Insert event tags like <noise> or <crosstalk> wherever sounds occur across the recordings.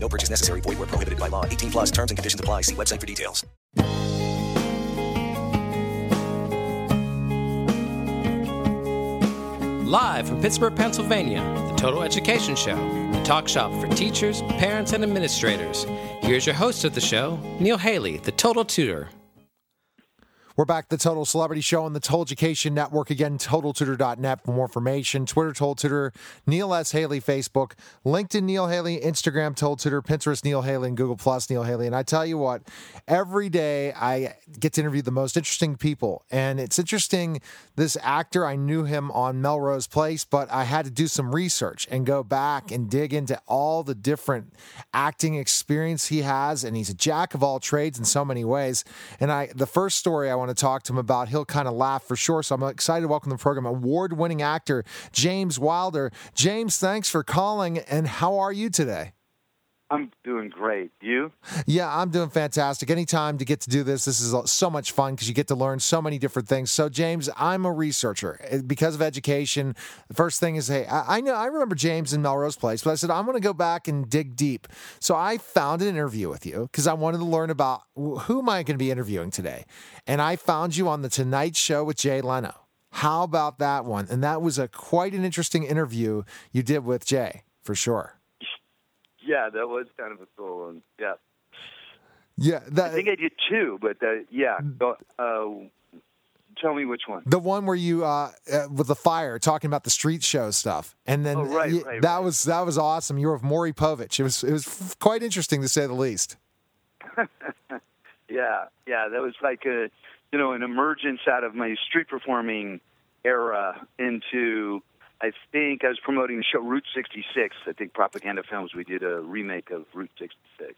No purchase necessary. Void where prohibited by law. 18 plus terms and conditions apply. See website for details. Live from Pittsburgh, Pennsylvania, the Total Education Show, the talk shop for teachers, parents, and administrators. Here's your host of the show, Neil Haley, the Total Tutor. We're back, the Total Celebrity Show on the Total Education Network. Again, TotalTutor.net for more information. Twitter, Total Tutor, Neil S. Haley, Facebook, LinkedIn, Neil Haley, Instagram, Total Tutor, Pinterest, Neil Haley, and Google Plus, Neil Haley. And I tell you what, every day I get to interview the most interesting people. And it's interesting, this actor, I knew him on Melrose Place, but I had to do some research and go back and dig into all the different acting experience he has. And he's a jack of all trades in so many ways. And I, the first story I want to talk to him about. He'll kind of laugh for sure. So I'm excited to welcome the program award winning actor James Wilder. James, thanks for calling. And how are you today? I'm doing great. You? Yeah, I'm doing fantastic. Anytime to get to do this, this is so much fun because you get to learn so many different things. So, James, I'm a researcher eh, because of education. The first thing is, hey, I, I know I remember James in Melrose Place, but I said I'm going to go back and dig deep. So I found an interview with you because I wanted to learn about who am I going to be interviewing today, and I found you on the Tonight Show with Jay Leno. How about that one? And that was a quite an interesting interview you did with Jay, for sure yeah, that was kind of a cool one. Yeah. Yeah, that, I think I did two, but yeah. Uh, tell me which one. The one where you uh, uh, with the fire talking about the street show stuff, and then oh, right, you, right, that right. was that was awesome. You were with Maury Povich. It was it was quite interesting to say the least. <laughs> yeah, yeah, that was like a you know an emergence out of my street performing era into I think I was promoting the show Route 66. I think Propaganda Films. We did a remake of Route 66.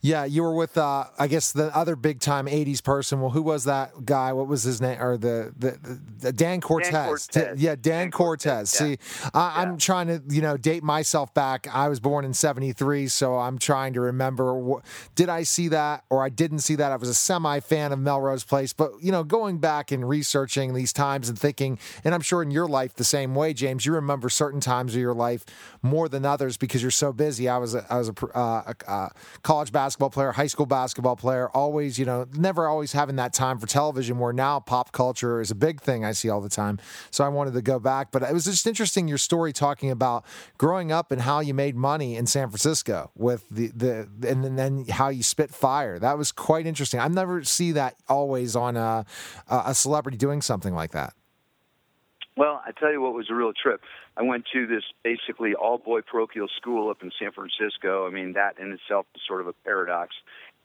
Yeah, you were with uh, I guess the other big time '80s person. Well, who was that guy? What was his name? Or the the, the Dan Cortez? Dan Cortese. Yeah, Dan, Dan Cortese. Cortese. See, I, am trying to you know date myself back. I was born in '73, so I'm trying to remember. did I see that or I didn't see that? I was a semi fan of Melrose Place, but you know, going back and researching these times and thinking, and I'm sure in your life the same way, James. You remember certain times of your life more than others because you're so busy. I was a, I was a, uh, a, a college basketball player, high school basketball player, always, you know, never always having that time for television where now pop culture is a big thing I see all the time. So I wanted to go back. But it was just interesting your story talking about growing up and how you made money in San Francisco with the, the and then how you spit fire. That was quite interesting. I never see that always on a, a celebrity doing something like that. Well, I tell you what was a real trip. I went to this basically all boy parochial school up in San Francisco. I mean, that in itself is sort of a paradox.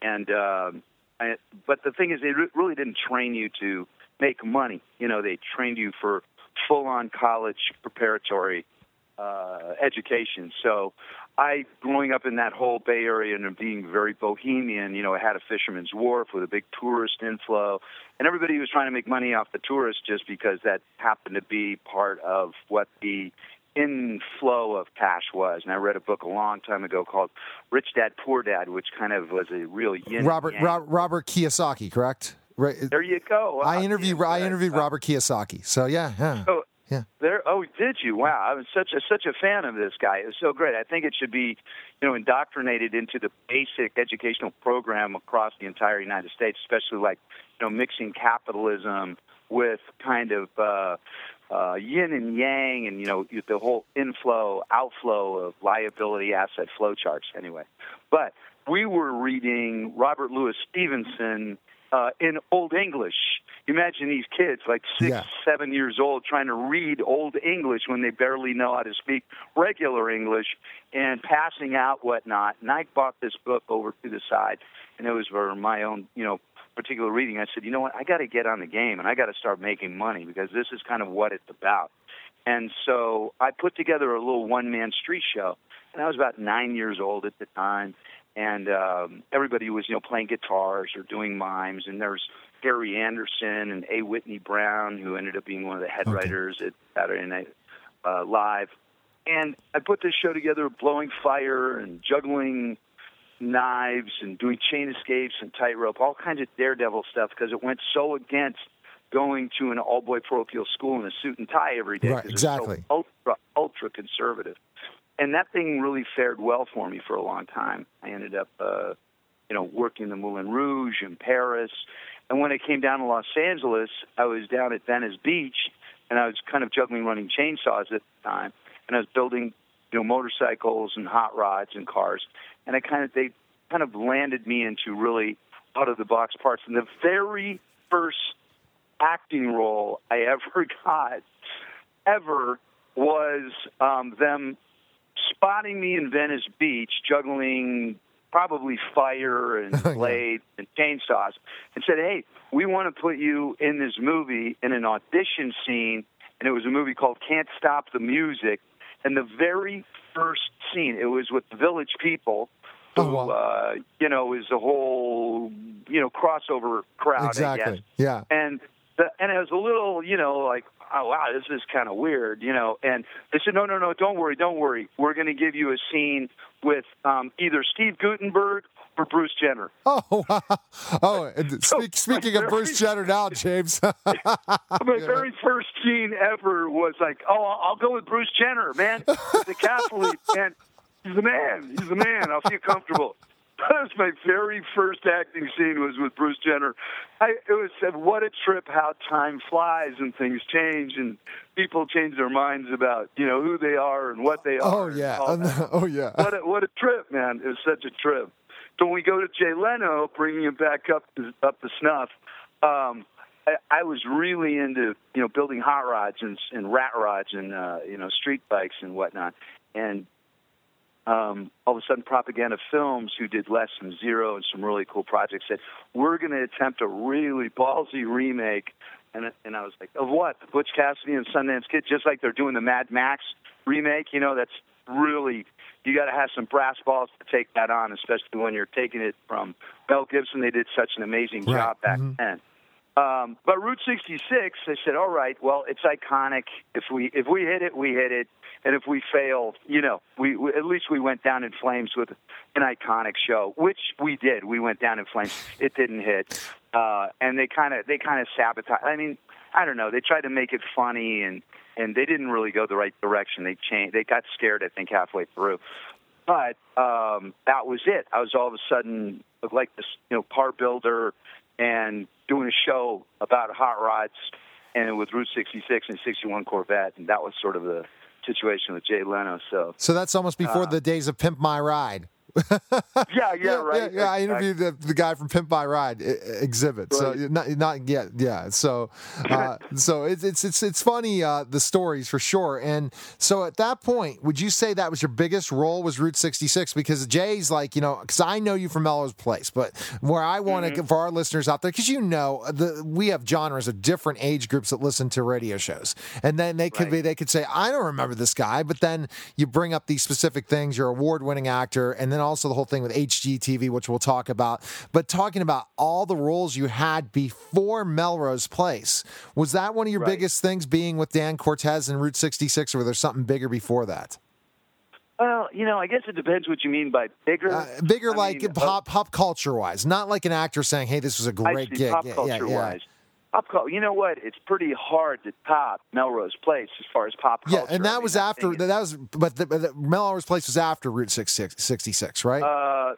And, um, I, but the thing is, they re- really didn't train you to make money. You know, they trained you for full on college preparatory uh, education. So I, growing up in that whole Bay Area and being very bohemian, you know, I had a fisherman's wharf with a big tourist inflow, and everybody was trying to make money off the tourists just because that happened to be part of what the inflow of cash was. And I read a book a long time ago called Rich Dad Poor Dad, which kind of was a real yin. Robert Ro- Robert Kiyosaki, correct? Right. There you go. I interviewed I interviewed Robert Kiyosaki. So yeah, yeah. So, yeah. There. Oh, did you? Wow. I was such a such a fan of this guy. It was so great. I think it should be, you know, indoctrinated into the basic educational program across the entire United States, especially like, you know, mixing capitalism with kind of uh, uh, yin and yang, and you know, the whole inflow outflow of liability asset flow charts. Anyway, but we were reading Robert Louis Stevenson uh, in Old English. Imagine these kids, like six, Yeah. seven years old, trying to read Old English when they barely know how to speak regular English and passing out whatnot. And I bought this book over to the side, and it was for my own, you know, particular reading. I said, you know what, I got to get on the game and I got to start making money because this is kind of what it's about. And so I put together a little one man street show. And I was about nine years old at the time. And um, everybody was you know playing guitars or doing mimes, and there's Harry Anderson and A. Whitney Brown, who ended up being one of the head Okay. writers at Saturday Night uh, Live. And I put this show together, blowing fire and juggling knives and doing chain escapes and tightrope, all kinds of daredevil stuff, because it went so against going to an all-boy parochial school in a suit and tie every day. Right, it's so exactly. ultra, ultra conservative. And that thing really fared well for me for a long time. I ended up, uh, you know, working the Moulin Rouge in Paris. And when I came down to Los Angeles, I was down at Venice Beach, and I was kind of juggling running chainsaws at the time, and I was building, you know, motorcycles and hot rods and cars. And I kind of they kind of landed me into really out of the box parts. And the very first acting role I <laughs> ever got ever was um, them spotting me in Venice Beach juggling probably fire and <laughs> Yeah. blades and chainsaws and said, Hey, we want to put you in this movie in an audition scene. And it was a movie called Can't Stop the Music. And the very first scene, it was with the Village People, who, Oh, wow. uh, you know, is a whole, you know, crossover crowd, I guess Exactly. Yeah. and the, and it was a little, you know, like, oh wow, this is kind of weird, you know. And they said, no, no, no, don't worry, don't worry. We're going to give you a scene with um, either Steve Guttenberg or Bruce Jenner. <laughs> Oh, oh. And <laughs> speak, speaking of Bruce Jenner now, <laughs> James. My very first scene ever was like, oh, I'll, go with Bruce Jenner, man. He's a Catholic, man. He's the man. He's the man. I'll feel comfortable. That was my very first acting scene was with Bruce Jenner. I, it was said, what a trip how time flies and things change and people change their minds about you know who they are and what they oh are. <laughs> Oh yeah. oh yeah. what a, what a trip, man! It was such a trip. So when we go to Jay Leno, bringing him back up to, up to snuff, um, I, I was really into you know building hot rods and, and rat rods and uh, you know street bikes and whatnot, and um, all of a sudden Propaganda Films, who did Less Than Zero and some really cool projects, said we're going to attempt a really ballsy remake. And and I was like, of what? Butch Cassidy and Sundance Kid, just like they're doing the Mad Max remake. You know, that's really you got to have some brass balls to take that on, especially when you're taking it from Mel Gibson. They did such an amazing Right. job back Mhm. then. Um, but Route 66, they said, all right, well, it's iconic. If we if we hit it, we hit it, and if we fail, you know, we, we at least we went down in flames with an iconic show, which we did. We went down in flames. It didn't hit, uh, and they kind of they kind of sabotaged. I mean, I don't know. They tried to make it funny, and and they didn't really go the right direction. They changed. They got scared, I think, halfway through. But um, that was it. I was all of a sudden like this, you know, car builder and doing a show about hot rods and with Route 66 and 61 Corvette, and that was sort of the situation with Jay Leno. So So that's almost before Uh, the days of Pimp My Ride. <laughs> yeah, yeah, right. Yeah, I Exactly. interviewed the, the guy from Pimp My Ride uh, exhibit. So not not yet, yeah. So uh, <laughs> so it's it's it's it's funny uh, the stories for sure. And so at that point, would you say that was your biggest role was Route 66? Because Jay's like you know, because I know you from Melrose Place, but where I want to Mm-hmm. for our listeners out there, because you know the we have genres of different age groups that listen to radio shows, and then they could be they could say I don't remember this guy, but then you bring up these specific things. You're award winning actor, and then also the whole thing with HGTV, which we'll talk about. But talking about all the roles you had before Melrose Place, was that one of your Right. biggest things being with Dan Cortez and Route 66, or was there something bigger before that? Well, you know, I guess it depends what you mean by bigger. Uh, bigger, I like mean, uh, pop pop culture wise, not like an actor saying, "Hey, this was a great see, gig." pop Yeah, culture yeah, yeah. wise. Pop cul- you know what? It's pretty hard to top Melrose Place as far as pop culture. Yeah, culture. and I that mean, was after that was, but the, the Melrose Place was after Route 66, 66 right? Uh,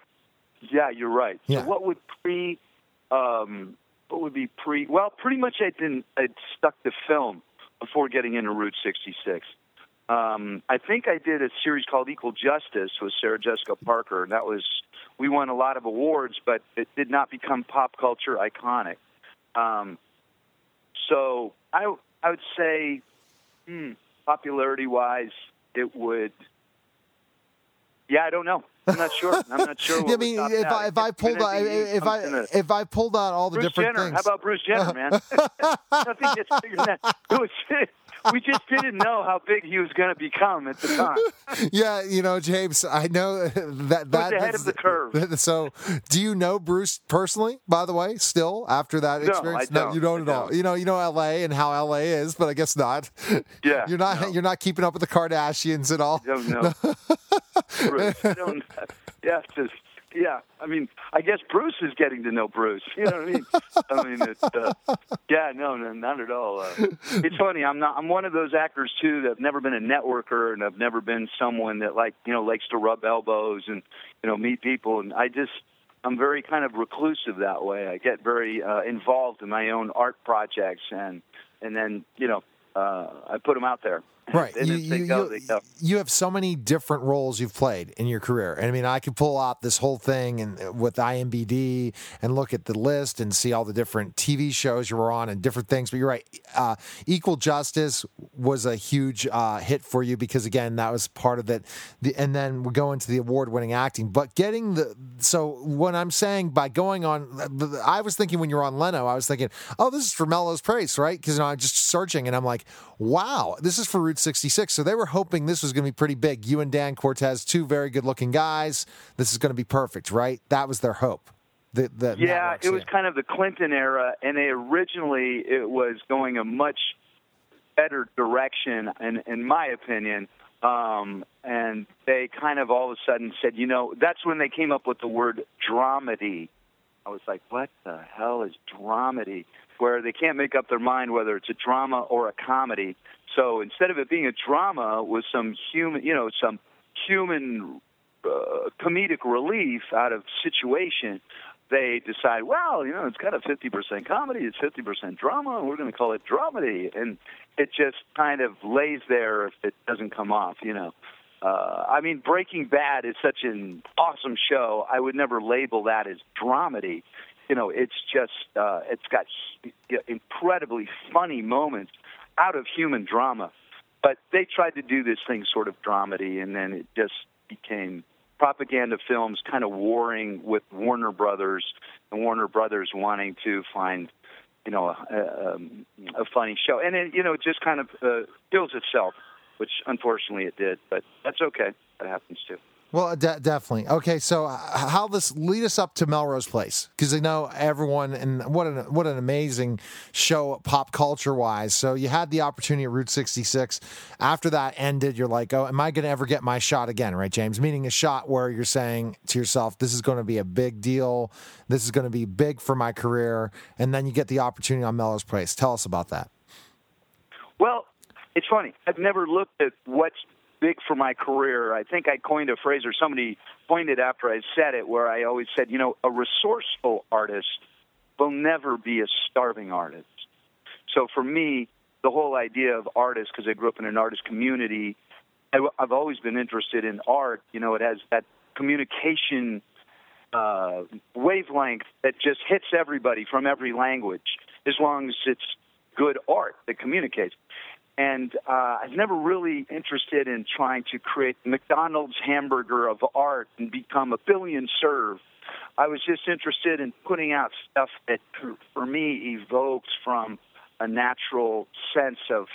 yeah, you're right. Yeah. So what would pre, um, what would be pre? Well, pretty much I didn't. I stuck to film before getting into Route 66. Um, I think I did a series called Equal Justice with Sarah Jessica Parker, and that was we won a lot of awards, but it did not become pop culture iconic. Um, so I I would say, hmm, popularity wise, it would. Yeah, I don't know. I'm not sure. I'm not sure. <laughs> What Yeah, I mean, if. I if I pulled out if I if I pulled out all the Bruce different Jenner. things, How about Bruce Jenner, man? <laughs> <laughs> Nothing gets bigger than that. It was we just didn't know how big he was going to become at the time. <laughs> yeah, you know, James, I know <laughs> that that ahead of the curve. <laughs> So, do you know Bruce personally? By the way, still after that no, experience, I don't. no, you don't I at all. don't. You know, you know L.A. and how L.A. is, but I guess not. Yeah, you're not. no. You're not keeping up with the Kardashians at all. don't know. Bruce, I don't. Yeah, just yeah. I mean, I guess Bruce is getting to know Bruce. You know what I mean? I mean, it's, uh, yeah, no, no, not at all. Uh, it's funny. I'm not. I'm one of those actors too that have never been a networker and I've never been someone that like you know likes to rub elbows and you know meet people. And I just I'm very kind of reclusive that way. I get very uh, involved in my own art projects and and then you know uh, I put them out there. Right. <laughs> You, you, go, you, you have so many different roles you've played in your career. And I mean, I could pull out this whole thing and uh, with IMBD and look at the list and see all the different TV shows you were on and different things. But you're right. Uh, Equal Justice was a huge uh, hit for you because, again, that was part of it. The, and then we go into the award winning acting. But getting the. So when I'm saying by going on, I was thinking when you were on Leno, I was thinking, oh, this is for Melrose Place, right? Because you know, I'm just searching and I'm like, wow, this is for Route 66. So they were hoping this was going to be pretty big. You and Dan Cortez, two very good looking guys. This is going to be perfect, right? That was their hope. The, the Yeah, it was kind of the Clinton era, and they originally it was going a much better direction, in in my opinion. Um, and they kind of all of a sudden said, you know, that's when they came up with the word dramedy. I was like, what the hell is dramedy? Where they can't make up their mind whether it's a drama or a comedy. So instead of it being a drama with some human, you know, some human uh, comedic relief out of situation, they decide, well, you know, it's got a 50% comedy, it's 50% drama, and we're going to call it dramedy. And it just kind of lays there if it doesn't come off, you know. Uh, I mean, Breaking Bad is such an awesome show. I would never label that as dramedy. You know, it's just, uh, it's got incredibly funny moments out of human drama. But they tried to do this thing sort of dramedy, and then it just became propaganda films kind of warring with Warner Brothers, and Warner Brothers wanting to find, you know, a, um, a funny show, and it, you know, it just kind of uh, kills itself, which unfortunately it did, but that's okay. That happens too. Well, de- definitely. Okay, so how this lead us up to Melrose Place because I know everyone and what an what an amazing show pop culture wise. So you had the opportunity at Route 66. After that ended, you're like, oh, am I going to ever get my shot again? Right, James? Meaning a shot where you're saying to yourself, this is going to be a big deal. This is going to be big for my career, and then you get the opportunity on Melrose Place. Tell us about that. Well, it's funny. I've never looked at what's big for my career. I think I coined a phrase, or somebody coined it after I said it, where I always said, you know, a resourceful artist will never be a starving artist. So for me, the whole idea of artists, because I grew up in an artist community, I've always been interested in art. You know, it has that communication uh, wavelength that just hits everybody from every language, as long as it's good art that communicates and uh, I've never really interested in trying to create McDonald's hamburger of art and become a billion serve. I was just interested in putting out stuff that, for me, evokes from a natural sense of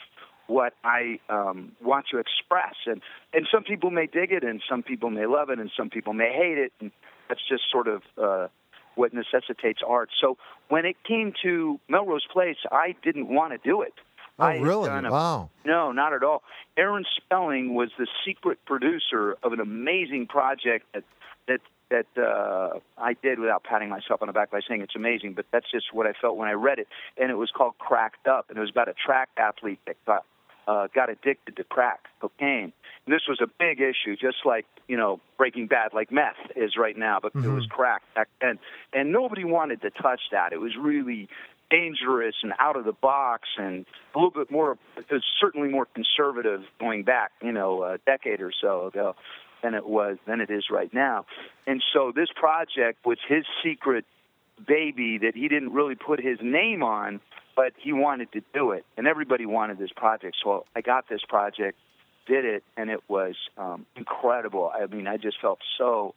what I um, want to express, and and some people may dig it, and some people may love it, and some people may hate it, and that's just sort of uh, what necessitates art. So when it came to Melrose Place, I didn't want to do it. Oh, I really? a- wow. No, not at all. Aaron Spelling was the secret producer of an amazing project that that that uh, I did without patting myself on the back by saying it's amazing, but that's just what I felt when I read it. And it was called Cracked Up, and it was about a track athlete that got uh, got addicted to crack cocaine. And this was a big issue, just like you know Breaking Bad, like meth is right now, but it was crack back then, and nobody wanted to touch that. It was really dangerous and out of the box and a little bit more certainly more conservative going back you know a decade or so ago than it was than it is right now. And so this project was his secret baby that he didn't really put his name on but he wanted to do it. And everybody wanted this project. So i got this project did it and it was um incredible. I mean i just felt so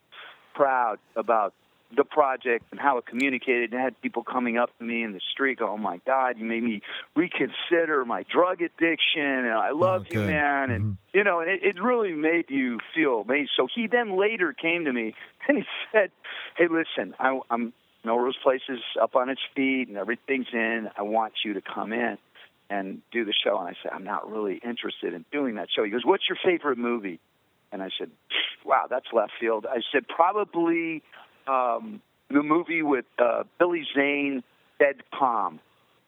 proud about the project and how it communicated. And had people coming up to me in the street, go, "Oh my God, you made me reconsider my drug addiction, and I love Oh, you, man." And Mm-hmm. you know, and it, it really made you feel amazing. So he then later came to me <laughs> and he said, "Hey, listen, I, I'm Melrose Place is up on its feet and everything's in. I want you to come in." And do the show, and I said, I'm not really interested in doing that show. He goes, What's your favorite movie? And I said, Wow, that's left field. I said, Probably um, the movie with uh, Billy Zane, Dead Calm.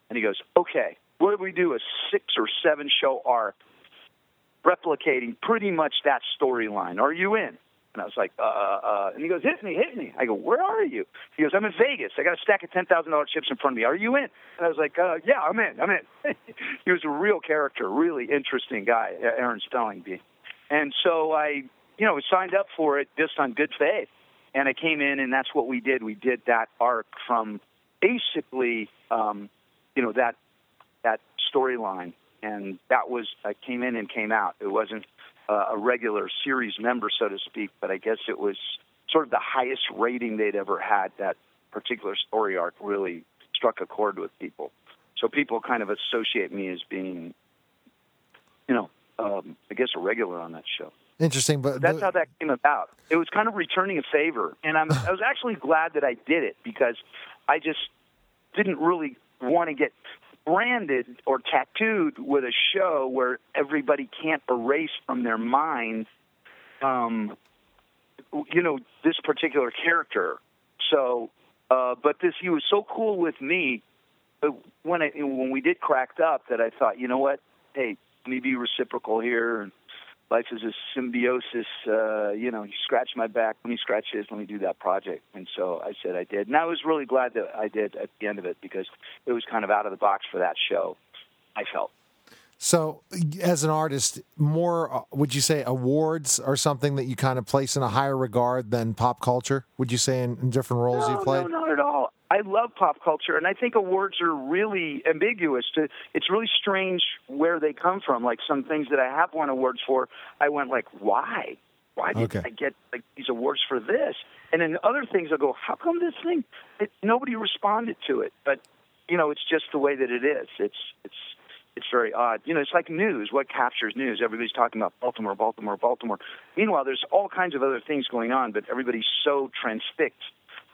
And he goes, Okay, what if we do a six or seven show arc replicating pretty much that storyline? Are you in? And I was like, uh, uh, and he goes, hit me, hit me. I go, where are you? He goes, I'm in Vegas. I got a stack of $10,000 chips in front of me. Are you in? And I was like, uh, yeah, I'm in, I'm in. <laughs> he was a real character, really interesting guy, Aaron Stellingby. And so I, you know, signed up for it just on good faith. And I came in, and that's what we did. We did that arc from basically, um, you know, that that storyline, and that was I came in and came out. It wasn't uh, a regular series member, so to speak, but I guess it was sort of the highest rating they'd ever had. That particular story arc really struck a chord with people. So people kind of associate me as being, you know, um, I guess a regular on that show. Interesting, but That's how that came about. It was kind of returning a favor, and I'm, I was actually glad that I did it because I just didn't really want to get branded or tattooed with a show where everybody can't erase from their mind, um, you know, this particular character. So, uh, but this he was so cool with me uh, when I when we did cracked up that I thought, you know what, hey, let me be reciprocal here. And life is a symbiosis. Uh, you know, you scratch my back, let me scratch his, let me do that project. And so I said I did, and I was really glad that I did at the end of it because it was kind of out of the box for that show. I felt. So, as an artist, more uh, would you say awards are something that you kind of place in a higher regard than pop culture? Would you say in, in different roles no, you played? No, not at all. I love pop culture, and I think awards are really ambiguous. To, it's really strange where they come from. Like some things that I have won awards for, I went like, why? Why did Okay. I get like these awards for this? And then other things, I go, how come this thing? It, nobody responded to it, but you know, it's just the way that it is. It's it's it's very odd. You know, it's like news. What captures news? Everybody's talking about Baltimore, Baltimore, Baltimore. Meanwhile, there's all kinds of other things going on, but everybody's so transfixed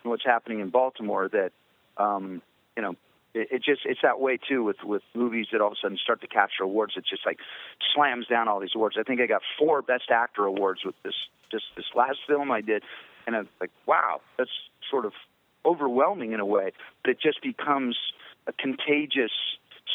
in what's happening in Baltimore that, um, you know, it, it just it's that way too with with movies that all of a sudden start to capture awards. It just like slams down all these awards. I think I got four Best Actor awards with this just this last film I did, and I'm like, wow, that's sort of overwhelming in a way. But it just becomes a contagious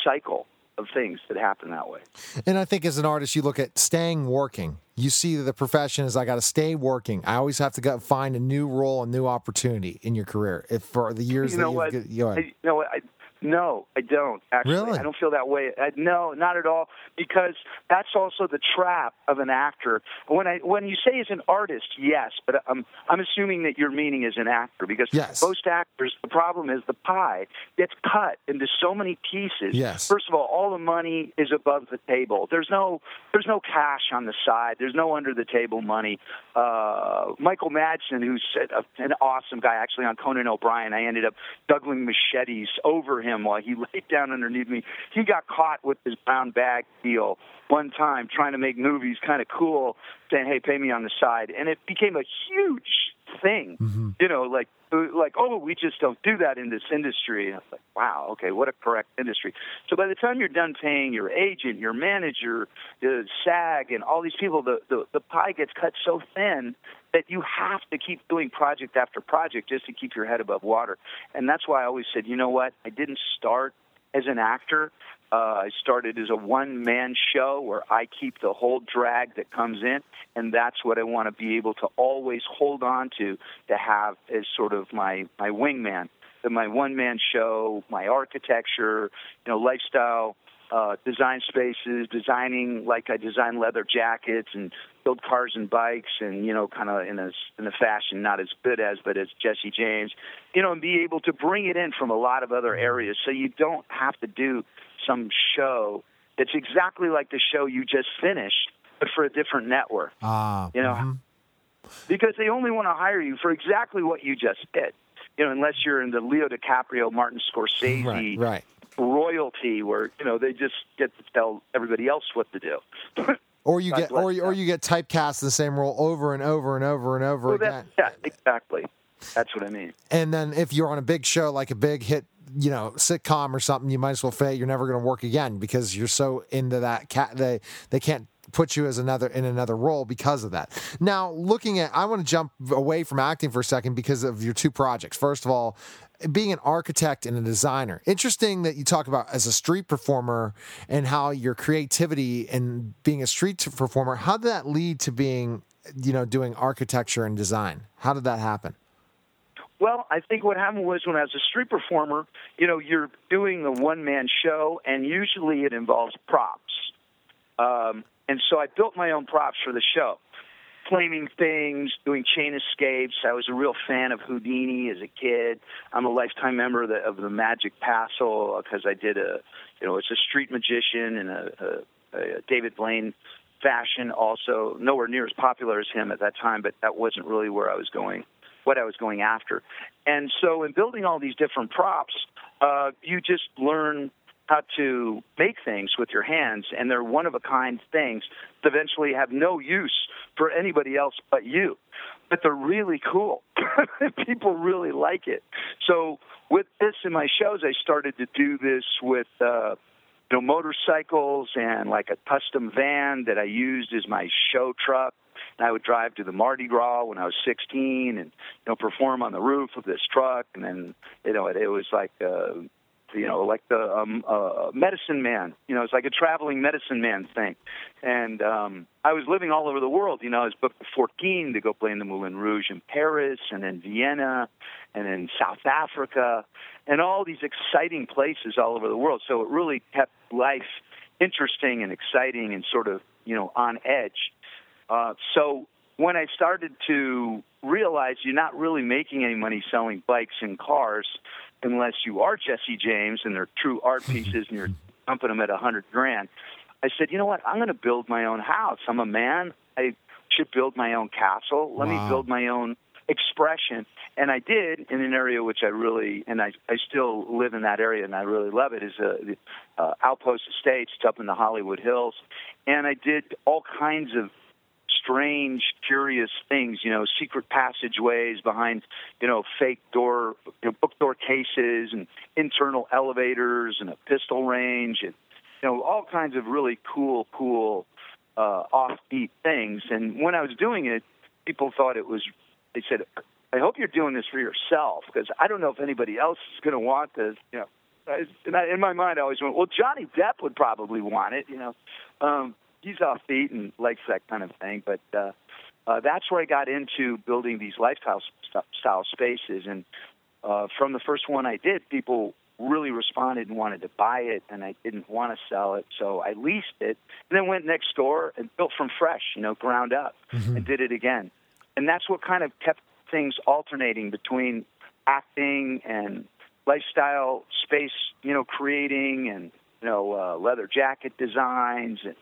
cycle of things that happen that way. And I think as an artist, you look at staying working. You see that the profession as I got to stay working. I always have to go find a new role, a new opportunity in your career. If for the years you that know you've what? g- go ahead. I, you know what? I, no, I don't actually. Really? I don't feel that way. I, no, not at all. Because that's also the trap of an actor. When I when you say as an artist, yes, but I'm I'm assuming that your meaning is an actor because Yes. most actors, the problem is the pie gets cut into so many pieces. Yes. First of all, all the money is above the table. There's no there's no cash on the side. There's no under the table money. Uh, Michael Madsen, who's a- an awesome guy, actually on Conan O'Brien, I ended up juggling machetes over him while he <laughs> laid down underneath me. He got caught with his brown bag deal one time, trying to make movies kind of cool, saying, "Hey, pay me on the side," and it became a huge thing. Mm-hmm. You know, like uh, like oh, we just don't do that in this industry. And I was like, wow, okay, what a correct industry. So by the time you're done paying your agent, your manager, the SAG, and all these people, the the, the pie gets cut so thin that you have to keep doing project after project just to keep your head above water. And that's why I always said, you know what, I didn't start as an actor. Uh, I started as a one man show where I keep the whole drag that comes in, and that's what I want to be able to always hold on to to have as sort of my, my wingman. My one man show, my architecture, you know, lifestyle, uh, design spaces, designing like I design leather jackets and build cars and bikes, and you know, kind of in a in a fashion not as good as, but as Jesse James, you know, and be able to bring it in from a lot of other areas, so you don't have to do some show that's exactly like the show you just finished, but for a different network. Ah, You know, mhm. because they only want to hire you for exactly what you just did. you know, unless you're in the Leo DiCaprio, Martin Scorsese Right, right. Royalty, where you know they just get to tell everybody else what to do. <laughs> Or you get, or, you- or you get typecast in the same role over and over and over and over Well, again. that, yeah, exactly. That's what I mean. And then if you're on a big show, like a big hit, you know, sitcom or something, you might as well say you're never going to work again because you're so into that cat. They they can't put you as another in another role because of that. Now, looking at, I want to jump away from acting for a second because of your two projects. First of all, being an architect and a designer. Interesting that you talk about as a street performer and how your creativity and being a street performer. How did that lead to being, you know, doing architecture and design? How did that happen? Well, I think what happened was when I was a street performer, you know, you're doing a one man show, and usually it involves props. Um, and so I built my own props for the show, flaming things, doing chain escapes. I was a real fan of Houdini as a kid. I'm a lifetime member of the, of the Magic Castle because I did a, you know, it's a street magician and a, a, a David Blaine fashion. Also, nowhere near as popular as him at that time, but that wasn't really where I was going what I was going after. And so, in building all these different props, uh, you just learn how to make things with your hands, and they're one of a kind things that eventually have no use for anybody else but you. But they're really cool. <laughs> People really like it. So, with this in my shows, I started to do this with. Uh, you know, motorcycles and like a custom van that I used as my show truck. And I would drive to the Mardi Gras when I was 16 and, you know, perform on the roof of this truck. And then, you know, it, it was like, uh, you know, like the um, uh, medicine man. You know, it's like a traveling medicine man thing. And um, I was living all over the world. You know, I was booked at 14 to go play in the Moulin Rouge in Paris and then Vienna and then South Africa and all these exciting places all over the world. So it really kept life interesting and exciting and sort of, you know, on edge. Uh, so when I started to realize you're not really making any money selling bikes and cars unless you are Jesse James and they're true art <laughs> pieces and you're dumping them at a hundred grand, I said, you know what? I'm going to build my own house. I'm a man. I should build my own castle. Let Wow. me build my own expression. And I did in an area which I really, and I, I still live in that area and I really love it, is uh, the uh, Outpost Estates. It's up in the Hollywood Hills. And I did all kinds of strange, curious things, you know, secret passageways behind, you know, fake door, you know, book door cases and internal elevators and a pistol range and, you know, all kinds of really cool, cool, uh, offbeat things. And when I was doing it, people thought it was, they said, I hope you're doing this for yourself because I don't know if anybody else is going to want this, you know. I- in my mind, I always went, well, Johnny Depp would probably want it, you know. Um, he's offbeat and likes that kind of thing. But uh, uh, that's where I got into building these lifestyle style spaces. And uh, from the first one I did, people really responded and wanted to buy it, and I didn't want to sell it, so I leased it, and then went next door and built from fresh, you know, ground up, and did it again. And that's what kind of kept things alternating between acting and lifestyle space, you know, creating and you know uh, leather jacket designs and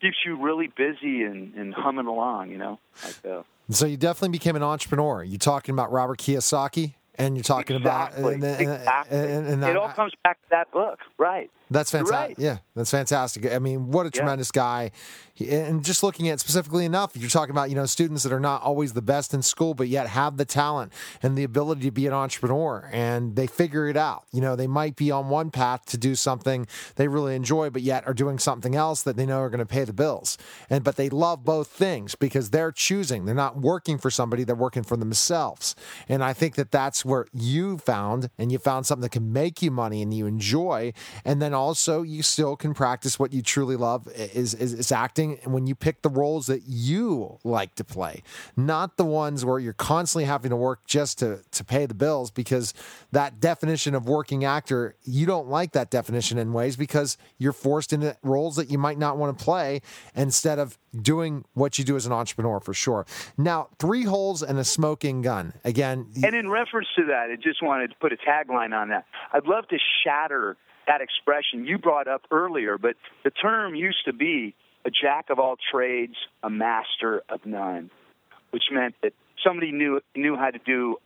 keeps you really busy and, and humming along, you know. Like, uh, So you definitely became an entrepreneur. You're talking about Robert Kiyosaki, and you're talking exactly, about and, and- exactly. and- and it all comes back to that book, right? That's fantastic. right. Yeah, that's fantastic. I mean, what a Yeah. tremendous guy. And just looking at specifically enough, you're talking about you know students that are not always the best in school, but yet have the talent and the ability to be an entrepreneur, and they figure it out. You know, they might be on one path to do something they really enjoy, but yet are doing something else that they know are going to pay the bills. And but they love both things because they're choosing. They're not working for somebody; they're working for themselves. And I think that that's where you found, and you found something that can make you money and you enjoy, and then also you still can practice what you truly love is is, is acting when you pick the roles that you like to play, not the ones where you're constantly having to work just to to pay the bills because that definition of working actor, you don't like that definition in ways because you're forced into roles that you might not want to play instead of doing what you do as an entrepreneur for sure. Now, three holes and a smoking gun. Again, And in reference to that, I just wanted to put a tagline on that. I'd love to shatter that expression you brought up earlier, but the term used to be a jack of all trades, a master of none, which meant that somebody knew knew how to do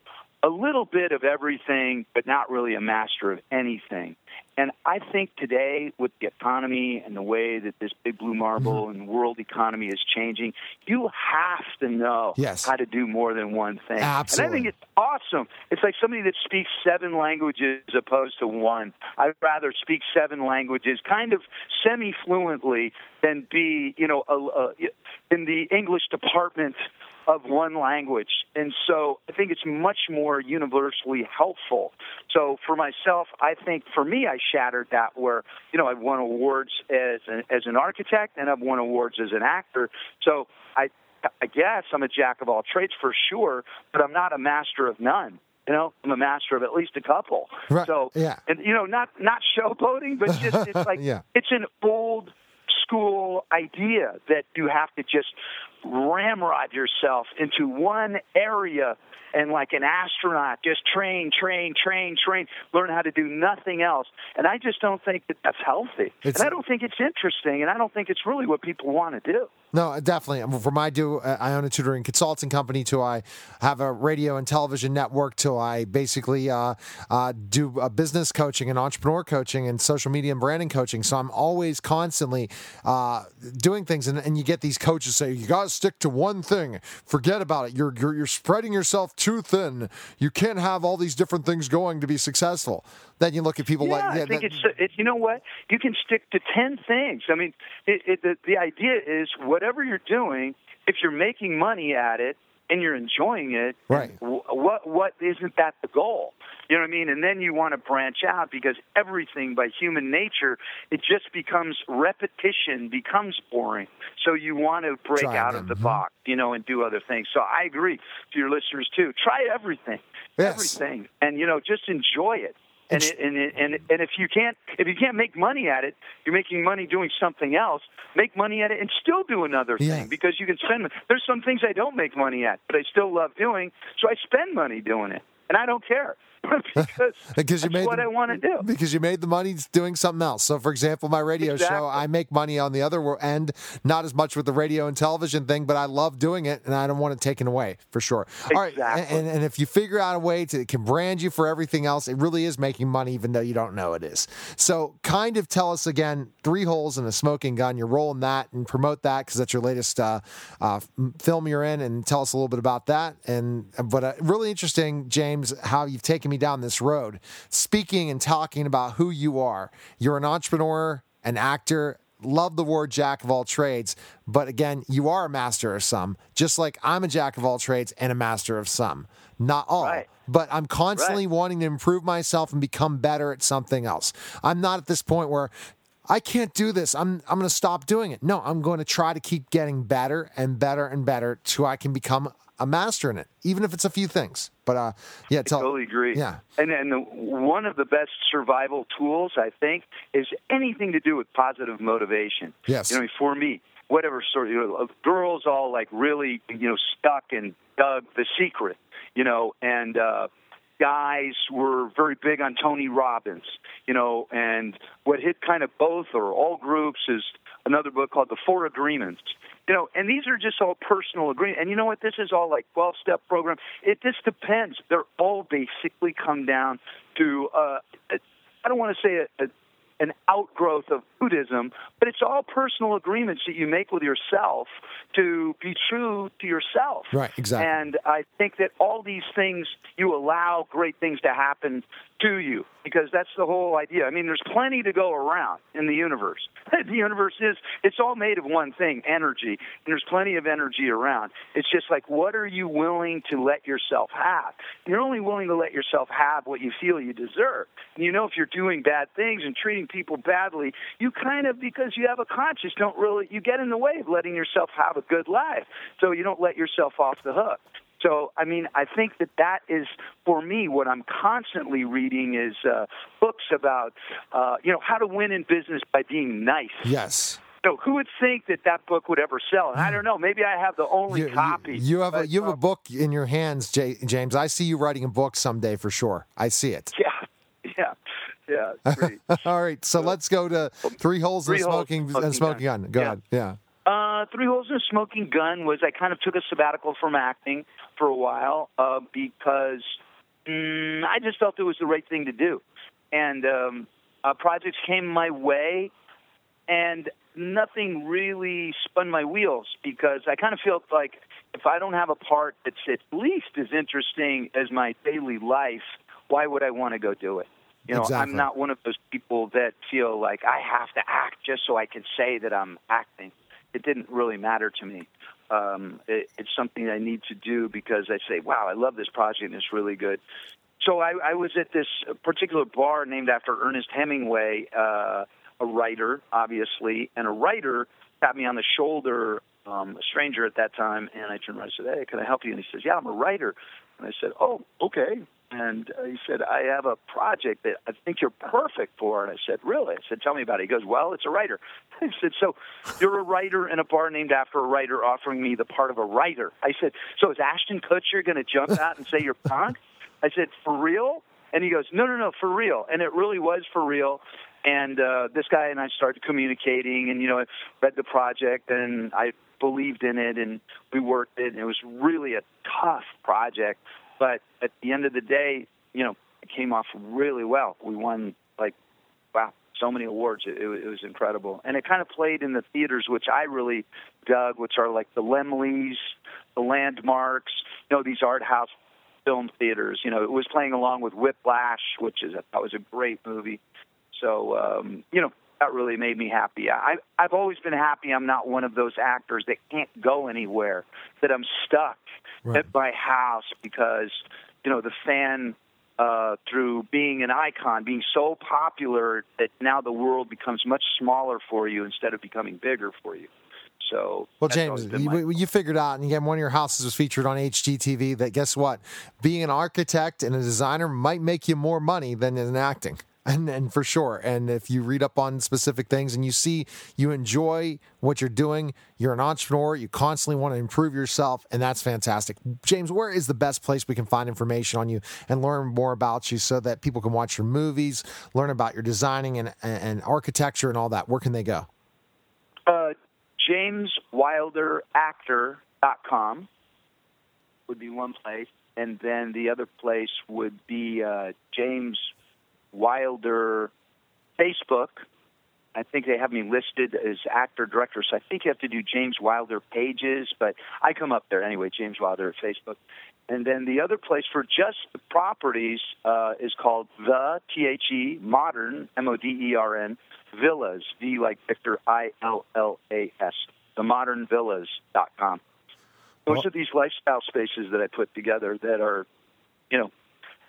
a little bit of everything, but not really a master of anything. And I think today, with the economy and the way that this big blue marble Mm-hmm. and world economy is changing, you have to know Yes. how to do more than one thing. And I think it's awesome. It's like somebody that speaks seven languages as opposed to one. I'd rather speak seven languages kind of semi fluently than be, you know, a, a, in the English department of one language. And so I think it's much more universally helpful. So for myself, I think for me, I shattered that where, you know, I've won awards as an, as an architect and I've won awards as an actor. So I, I guess I'm a jack of all trades for sure, but I'm not a master of none. You know, I'm a master of at least a couple. Right, So, yeah. and you know, not not showboating, but just it's <laughs> like Yeah. it's an old school idea that you have to just ramrod yourself into one area and like an astronaut just train train train train learn how to do nothing else and i just don't think that that's healthy It's- and i don't think it's interesting and i don't think it's really what people want to do No, definitely. From I do, uh, I own a tutoring consulting company. To I have a radio and television network. To I basically uh, uh, do uh, business coaching and entrepreneur coaching and social media and branding coaching. So I'm always constantly uh, doing things, and, and you get these coaches say you got to stick to one thing. Forget about it. You're, you're you're spreading yourself too thin. You can't have all these different things going to be successful. Then you look at people yeah, like I think that- it's, it's you know what you can stick to ten things. I mean, it, it, the the idea is whatever you're doing, if you're making money at it and you're enjoying it, Right. What what isn't that the goal? You know what I mean? And then you want to branch out because everything by human nature, it just becomes repetition, becomes boring. So you want to break Try out of the box, you know, and do other things. So I agree to your listeners too. Try everything, Yes. everything, and you know, just enjoy it. And, it, and it, and and if you can't if you can't make money at it, you're making money doing something else. Make money at it and still do another Yeah. thing because you can spend. There's some things I don't make money at, but I still love doing, so I spend money doing it, and I don't care <laughs> because Because you made what the- I want to do. Because you made the money doing something else. So, for example, my radio show, I make money on the other end, not as much with the radio and television thing, but I love doing it and I don't want it taken away for sure. All right. Exactly. And, and if you figure out a way to it can brand you for everything else, it really is making money, even though you don't know it is. So, kind of tell us again three holes in a smoking gun. You're rolling that and promote that because that's your latest uh, uh, film you're in, and tell us a little bit about that. And but uh, really interesting, James, how you've taken me down this road, speaking and talking about who you are. You're an entrepreneur, an actor. Love the word jack of all trades, but again, you are a master of some, just like I'm a jack of all trades and a master of some. Not all, Right. but I'm constantly wanting to improve myself and become better at something else. I'm not at this point where I can't do this. I'm I'm going to stop doing it. No, I'm going to try to keep getting better and better and better till I can become a master in it, even if it's a few things. But uh, yeah, tell, totally agree. Yeah. And and the, one of the best survival tools I think is anything to do with positive motivation. Yes. You know, for me, whatever sort of you know, girls all like really you know stuck and dug the secret, you know, and uh, guys were very big on Tony Robbins, you know, and what hit kind of both or all groups is another book called The Four Agreements. You know, and these are just all personal agreements. And you know what? This is all like 12 step program. It just depends. They're all basically come down to, uh, I don't want to say a, a, an outgrowth of Buddhism, but it's all personal agreements that you make with yourself to be true to yourself. Right, exactly. And I think that all these things, you allow great things to happen to you because that's the whole idea. I mean, there's plenty to go around in the universe. <laughs> The universe is, it's all made of one thing, energy. And there's plenty of energy around. It's just like, what are you willing to let yourself have? You're only willing to let yourself have what you feel you deserve. And you know, if you're doing bad things and treating people badly, you kind of, because you have a conscience, don't really, you get in the way of letting yourself have a good life. So you don't let yourself off the hook. So, I mean, I think that that is, for me, what I'm constantly reading is uh, books about, uh, you know, how to win in business by being nice. yes. So, who would think that that book would ever sell? And I don't know. Maybe I have the only You, you- copy. you have a you have a um, book in your hands, J- James. I see you writing a book someday for sure. I see it. <laughs> Yeah, yeah, yeah. Great. <laughs> All right, so let's go to three holes in a holes smoking smoking and smoking gun. gun. Go Yeah. ahead. Yeah. Uh, Three Holes in a Smoking Gun was I kind of took a sabbatical from acting for a while uh, because mm, I just felt it was the right thing to do. And um, uh, projects came my way, and nothing really spun my wheels because I kind of felt like if I don't have a part that's at least as interesting as my daily life, why would I want to go do it? You know, Exactly. I'm not one of those people that feel like I have to act just so I can say that I'm acting. It didn't really matter to me. Um, it, it's something I need to do because I say, wow, I love this project and it's really good. So I, I was at this particular bar named after Ernest Hemingway, uh, a writer, obviously, and a writer tapped me on the shoulder, um, a stranger at that time, and I turned around and said, "Hey, can I help you?" And he says, "Yeah, I'm a writer." And I said, "Oh, okay." And he said, "I have a project that I think you're perfect for." And I said, "Really?" I said, "Tell me about it." He goes, "Well, it's a writer." <laughs> I said, "So you're a writer in a bar named after a writer, offering me the part of a writer?" I said, "So is Ashton Kutcher going to jump <laughs> out and say you're punk?" I said, "For real?" And he goes, "No, no, no, for real." And it really was for real. And uh, this guy and I started communicating, and you know, I read the project, and I believed in it, and we worked it. And it was really a tough project, but at the end of the day, you know, it came off really well. We won like, wow, so many awards. It, it, was- it was incredible, and it kind of played in the theaters, which I really dug, which are like the Laemmles, the Landmarks, you know, these art house film theaters. You know, it was playing along with Whiplash, which is a, that was a great movie. So um, you know, that really made me happy. I I've always been happy. I'm not one of those actors that can't go anywhere. That I'm stuck Right. at my house because you know the fan. Uh, through being an icon, being so popular that now the world becomes much smaller for you instead of becoming bigger for you. So, Well, James, you, you figured out, and again, one of your houses was featured on HGTV. That guess what? Being an architect and a designer might make you more money than in acting, and and for sure. And if you read up on specific things and you see you enjoy what you're doing, you're an entrepreneur. You constantly want to improve yourself, and that's fantastic. James, where is the best place we can find information on you and learn more about you, so that people can watch your movies, learn about your designing and and architecture and all that? Where can they go? Uh, JamesWilderActor.com would be one place, and then the other place would be uh, James Wilder Facebook. I think they have me listed as actor director, so I think you have to do James Wilder pages, but I come up there anyway. James Wilder at Facebook, and then the other place for just the properties uh, is called the T H E Modern M O D E R N Villas V like Victor I L L A S the Modern Villas.com. Those Well- are these lifestyle spaces that I put together that are, you know,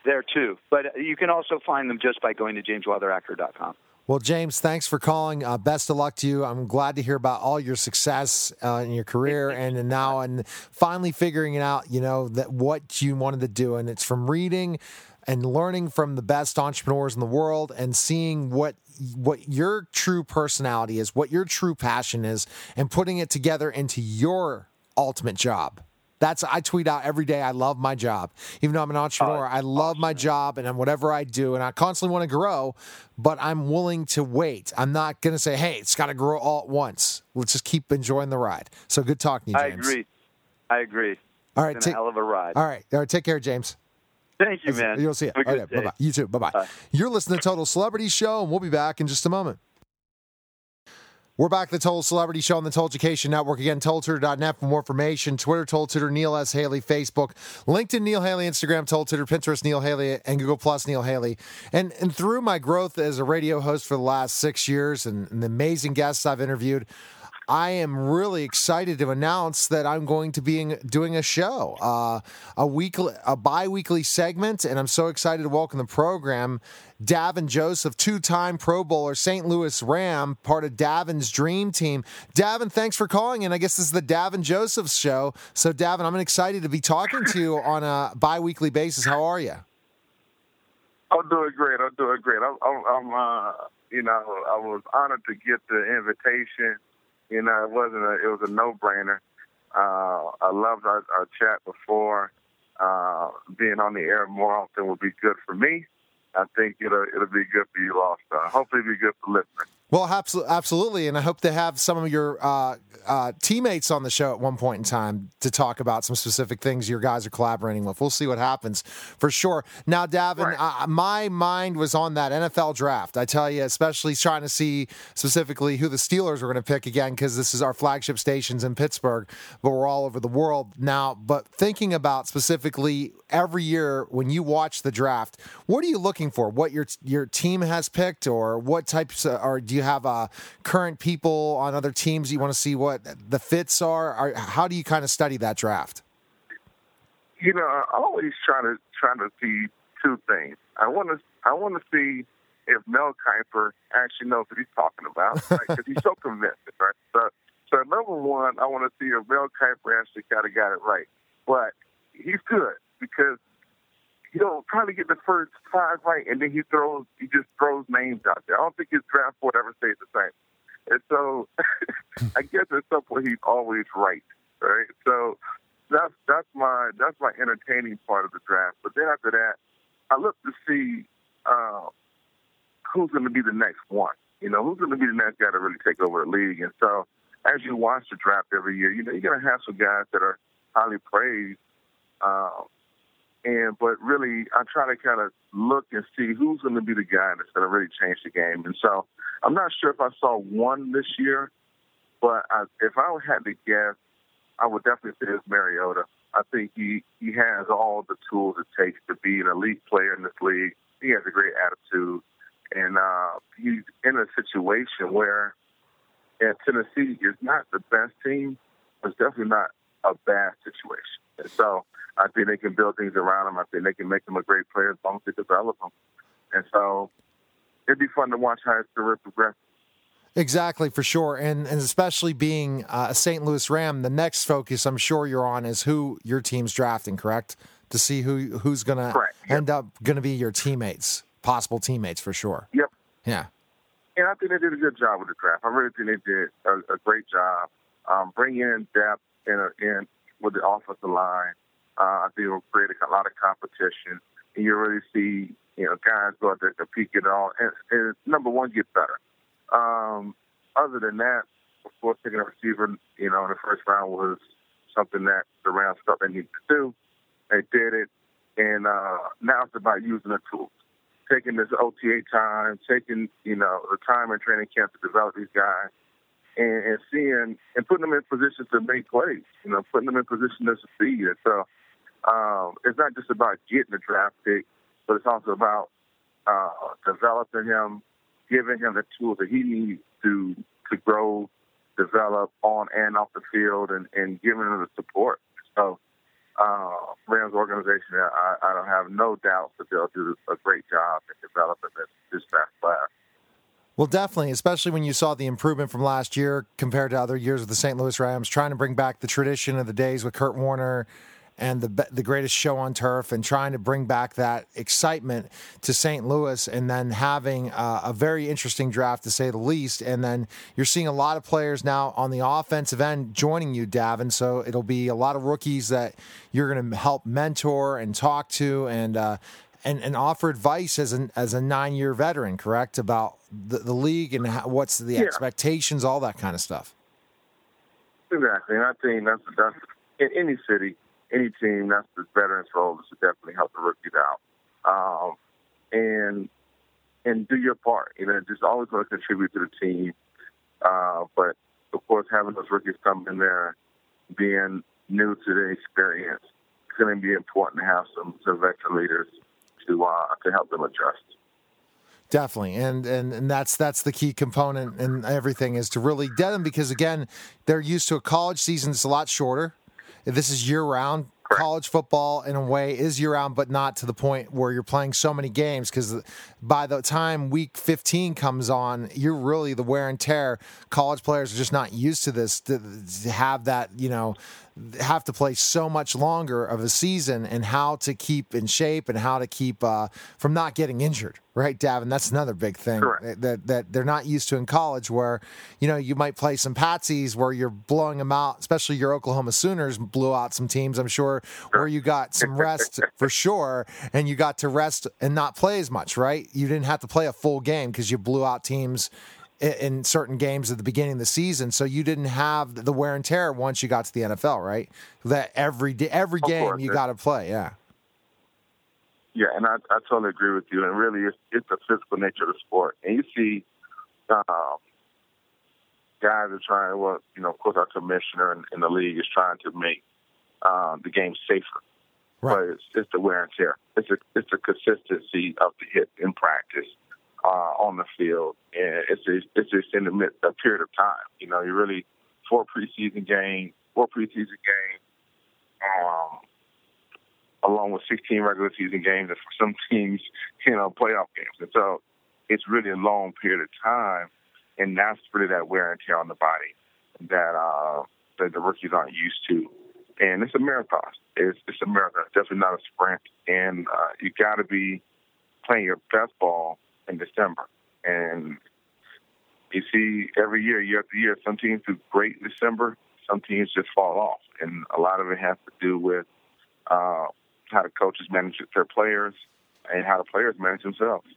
there too. But you can also find them just by going to jameswilderactor.com. Well, James, thanks for calling. Uh, best of luck to you. I'm glad to hear about all your success uh, in your career and, and now and finally figuring it out. You know that what you wanted to do, and it's from reading and learning from the best entrepreneurs in the world and seeing what what your true personality is, what your true passion is, and putting it together into your ultimate job. That's I tweet out every day. I love my job, even though I'm an entrepreneur. Oh, I love my job and whatever I do, and I constantly want to grow. But I'm willing to wait. I'm not going to say, "Hey, it's got to grow all at once." Let's just keep enjoying the ride. So good talking to you, James. I agree. I agree. All right, take, hell of a ride. all right, all right. Take care, James. Thank you, man. You'll see it. Have a good Okay, bye bye. You too. Bye. Bye. You're listening to Total Celebrity Show, and we'll be back in just a moment. We're back the Total Celebrity Show on the Total Education Network. Again, TotalTutor.net for more information. Twitter, Total Tutor, Neil S. Haley, Facebook, LinkedIn, Neil Haley, Instagram, Total Tutor, Pinterest, Neil Haley, and Google Plus, Neil Haley. And, and through my growth as a radio host for the last six years and, and the amazing guests I've interviewed, I am really excited to announce that I'm going to be in- doing a show, uh, a weekly, a bi-weekly segment, and I'm so excited to welcome the program. Davin Joseph, two-time Pro Bowler, St. Louis Ram, part of Davin's dream team. Davin, thanks for calling, and I guess this is the Davin Joseph show. So, Davin, I'm excited to be talking to you on a bi-weekly basis. How are you? I'm doing great. I'm doing great. I'm, I'm, I'm uh, you know, I was honored to get the invitation. You know, it wasn't a, it was a no-brainer. Uh, I loved our, our chat before. Uh, being on the air more often would be good for me. I think it'll it'll be good for you also. Hopefully, it'll be good for listeners. Well, absolutely, and I hope to have some of your uh, uh, teammates on the show at one point in time to talk about some specific things your guys are collaborating with. We'll see what happens for sure. Now, Davin, right. uh, my mind was on that NFL draft. I tell you, especially trying to see specifically who the Steelers were going to pick again because this is our flagship stations in Pittsburgh, but we're all over the world now. But thinking about specifically every year when you watch the draft, what are you looking for? What your your team has picked, or what types, of, or do you have uh, current people on other teams you want to see what the fits are? are how do you kind of study that draft? You know, I always try to try to see two things. I want to I want to see if Mel Kiper actually knows what he's talking about because right? <laughs> he's so convincing, right? So, so number one, I want to see if Mel Kiper actually kind of got it right. But he's good because he'll probably get the first five right, and then he throws he just throws names out there. I don't think his draft board ever stays the same. And so <laughs> I guess at some point he's always right, right? So that's that's my that's my entertaining part of the draft. But then after that, I look to see uh, who's going to be the next one. You know, who's going to be the next guy to really take over the league. And so as you watch the draft every year, you know, you're going to have some guys that are highly praised. Um, and but really, I try to kind of look and see who's going to be the guy that's going to really change the game. And so I'm not sure if I saw one this year, but I, if I had to guess, I would definitely say it's Mariota. I think he he has all the tools it takes to be an elite player in this league. He has a great attitude, and uh, he's in a situation where at Tennessee is not the best team, but it's definitely not a bad situation. And so I think they can build things around him. I think they can make him a great player as long as they develop him. And so it'd be fun to watch how his career progresses. Exactly, for sure, and and especially being uh, a St. Louis Ram, the next focus I'm sure you're on is who your team's drafting, correct? To see who who's going to end up going to be your teammates, possible teammates for sure. Yep. Yeah. And I think they did a good job with the draft. I really think they did a, a great job um, bringing in depth in, in with the offensive line. Uh, I think it will create a lot of competition, and you really see you know guys go out there compete it all. And, and number one, get better. Um, other than that, of course, taking a receiver, you know, in the first round was something that the Rams felt they needed to do. They did it, and uh, now it's about using the tools, taking this OTA time, taking you know the time in training camp to develop these guys, and, and seeing and putting them in position to make plays. You know, putting them in position to succeed. And so um, it's not just about getting a draft pick, but it's also about uh, developing him, giving him the tools that he needs to to grow, develop on and off the field, and, and giving him the support. So, uh, Rams organization, I, I don't have no doubt that they'll do a great job in developing this, this best class. Well, definitely, especially when you saw the improvement from last year compared to other years with the St. Louis Rams, trying to bring back the tradition of the days with Kurt Warner and the the greatest show on turf, and trying to bring back that excitement to St. Louis, and then having uh, a very interesting draft to say the least. And then you're seeing a lot of players now on the offensive end joining you, Davin. So it'll be a lot of rookies that you're going to help mentor and talk to, and uh, and, and offer advice as an as a nine year veteran, correct, about the, the league and how, what's the yeah. expectations, all that kind of stuff. Exactly, and I think that's that's in any city any team, that's the veterans role is to definitely help the rookies out. Um, and and do your part. You know, just always want to contribute to the team. Uh, but of course, having those rookies come in there, being new to the experience, it's going to be important to have some, some veteran leaders to uh, to help them adjust. Definitely, and, and and that's that's the key component and everything is to really get them because again, they're used to a college season that's a lot shorter this is year round. College football, in a way, is year round, but not to the point where you're playing so many games. Because by the time week 15 comes on, you're really the wear and tear. College players are just not used to this to, to have that, you know, have to play so much longer of a season and how to keep in shape and how to keep uh, from not getting injured. Right, Davin? That's another big thing that that they're not used to in college, where you know you might play some patsies where you're blowing them out. Especially your Oklahoma Sooners blew out some teams, I'm sure, where you got some rest <laughs> for sure, and you got to rest and not play as much. Right, you didn't have to play a full game because you blew out teams in certain games at the beginning of the season, so you didn't have the wear and tear once you got to the NFL, right? That every every Of game course, you got to play. Yeah, Yeah, and I, I totally agree with you. And really, it's, it's the physical nature of the sport. And you see um, guys are trying, well, you know, of course, our commissioner in, in the league is trying to make um, the game safer. Right. But it's, it's the wear and tear. It's a, it's the consistency of the hit in practice uh, on the field. And it's a, it's just in a, period of time. You know, you really, four preseason games, four preseason games, um, along with 16 regular season games, and for some <laughs> teams, you know, playoff games. And so it's really a long period of time, and that's really that wear and tear on the body that uh, that the rookies aren't used to. And it's a marathon. It's, it's a marathon. Definitely not a sprint. And uh, you got to be playing your best ball in December. And you see every year, year after year, some teams do great in December, some teams just fall off. And a lot of it has to do with uh, how the coaches manage their players and how the players manage themselves.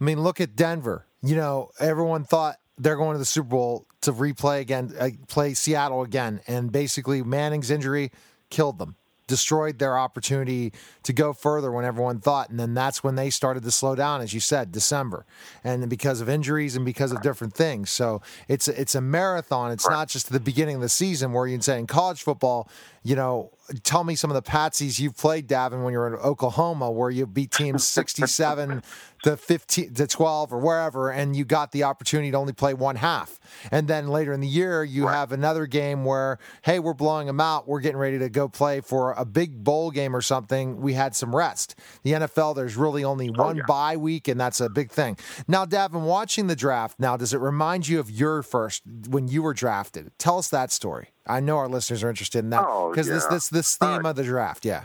I mean, look at Denver. You know, everyone thought they're going to the Super Bowl to replay again, uh, play Seattle again, and basically Manning's injury killed them, destroyed their opportunity to go further when everyone thought, and then that's when they started to slow down, as you said, December, and because of injuries and because of different things. So it's it's a marathon. It's not just the beginning of the season where you can say in college football, you know, tell me some of the patsies you've played, Davin, when you were in Oklahoma, where you beat teams <laughs> 67 to 15 to 12 or wherever, and you got the opportunity to only play one half. And then later in the year, you have another game where, hey, we're blowing them out. We're getting ready to go play for a big bowl game or something. We had some rest. The NFL, there's really only oh, one yeah. bye week, and that's a big thing. Now, Davin, watching the draft now, does it remind you of your first when you were drafted? Tell us that story. I know our listeners are interested in that Oh, because this yeah. this this All theme right. of the draft, yeah.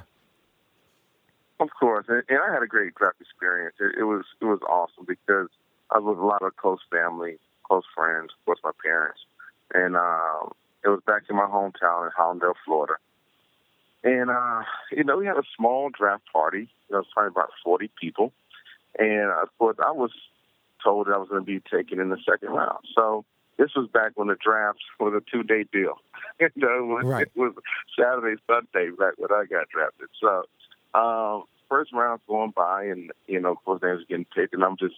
Of course, and, and I had a great draft experience. It, it was it was awesome because I was with a lot of close family, close friends, of course, my parents, and um, it was back in my hometown in Hallandale, Florida. And uh, you know, we had a small draft party. You know, it was probably about forty people, and of course, I was told that I was going to be taken in the second round. So this was back when the drafts was a two-day deal. <laughs> you know, it was, Right. it was Saturday, Sunday, back when I got drafted. So um, first round's going by, and you know, of course, names getting picked, and I'm just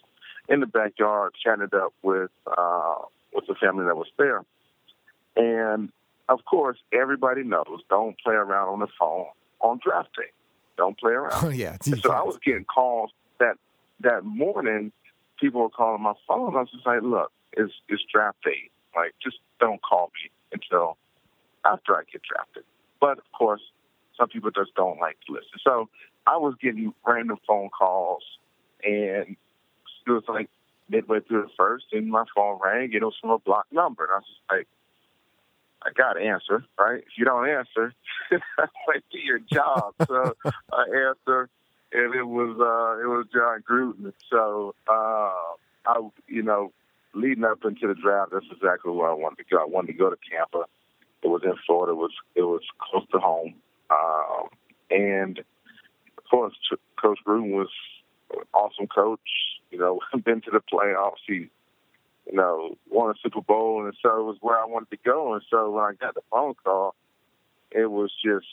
in the backyard chatting it up with uh, with the family that was there. And of course, everybody knows don't play around on the phone on draft day. Don't play around. Oh <laughs> yeah. So I was getting calls that that morning. People were calling my phone. I was just like, "Look, it's is draft day. Like, just don't call me until after I get drafted." But of course, some people just don't like to listen. So I was getting random phone calls, and it was like midway through the first, and my phone rang, it was from a blocked number, and I was just like, I got to answer, right? If you don't answer, <laughs> might be your job. So I answer, and it was uh, it was Jon Gruden. So uh, I, you know, leading up into the draft, that's exactly where I wanted to go. I wanted to go to Tampa. It was in Florida. It was it was close to home, um, and of course, Coach Gruden was an awesome coach. You know, <laughs> been to the playoffs. He you know, won a Super Bowl, and so it was where I wanted to go. And so when I got the phone call, it was just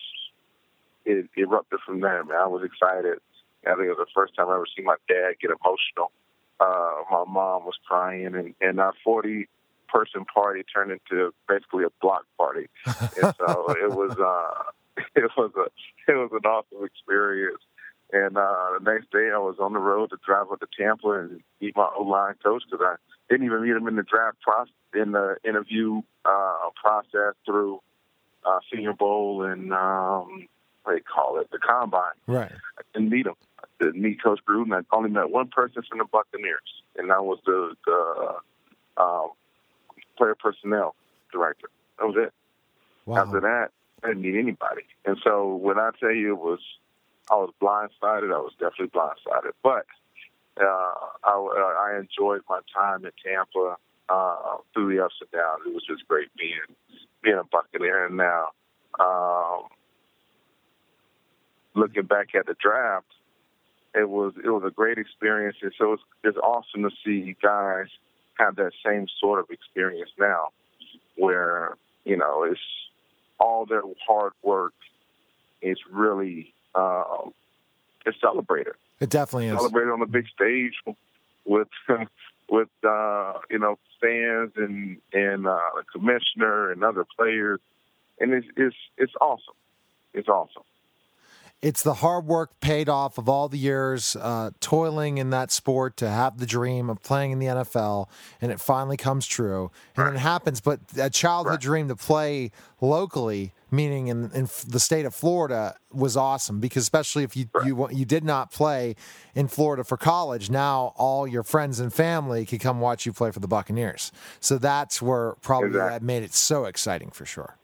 it erupted from there. Man, I was excited. I think it was the first time I ever seen my dad get emotional. Uh, my mom was crying, and and our forty person party turned into basically a block party. <laughs> And so it was uh, <laughs> it was a it was an awesome experience. And uh, the next day, I was on the road to drive up to Tampa and meet my O line coach because I didn't even meet him in the draft process, in the interview uh, process through uh, Senior Bowl and um, what do you call it, the combine. right. I didn't meet him. Didn't meet Coach Gruden. I only met one person from the Buccaneers, and that was the, the um, player personnel director. That was it. Wow. After that, I didn't meet anybody. And so when I tell you it was, I was blindsided. I was definitely blindsided. But uh, I, I enjoyed my time in Tampa uh, through the ups and downs. It was just great being being a Buccaneer. And now, um, looking back at the draft, it was it was a great experience. And so it's, it's awesome to see you guys have that same sort of experience now, where you know it's all their hard work is really um, it's celebrated. It definitely is celebrated on the big stage with <laughs> with uh, you know fans and and uh, the commissioner and other players, and it's it's it's awesome. It's awesome it's the hard work paid off of all the years uh, toiling in that sport to have the dream of playing in the NFL, and it finally comes true. And right. it happens, but a childhood right. dream to play locally, meaning in, in the state of Florida, was awesome because especially if you, right. you you did not play in Florida for college, now all your friends and family can come watch you play for the Buccaneers. So that's where probably exactly. that made it so exciting for sure.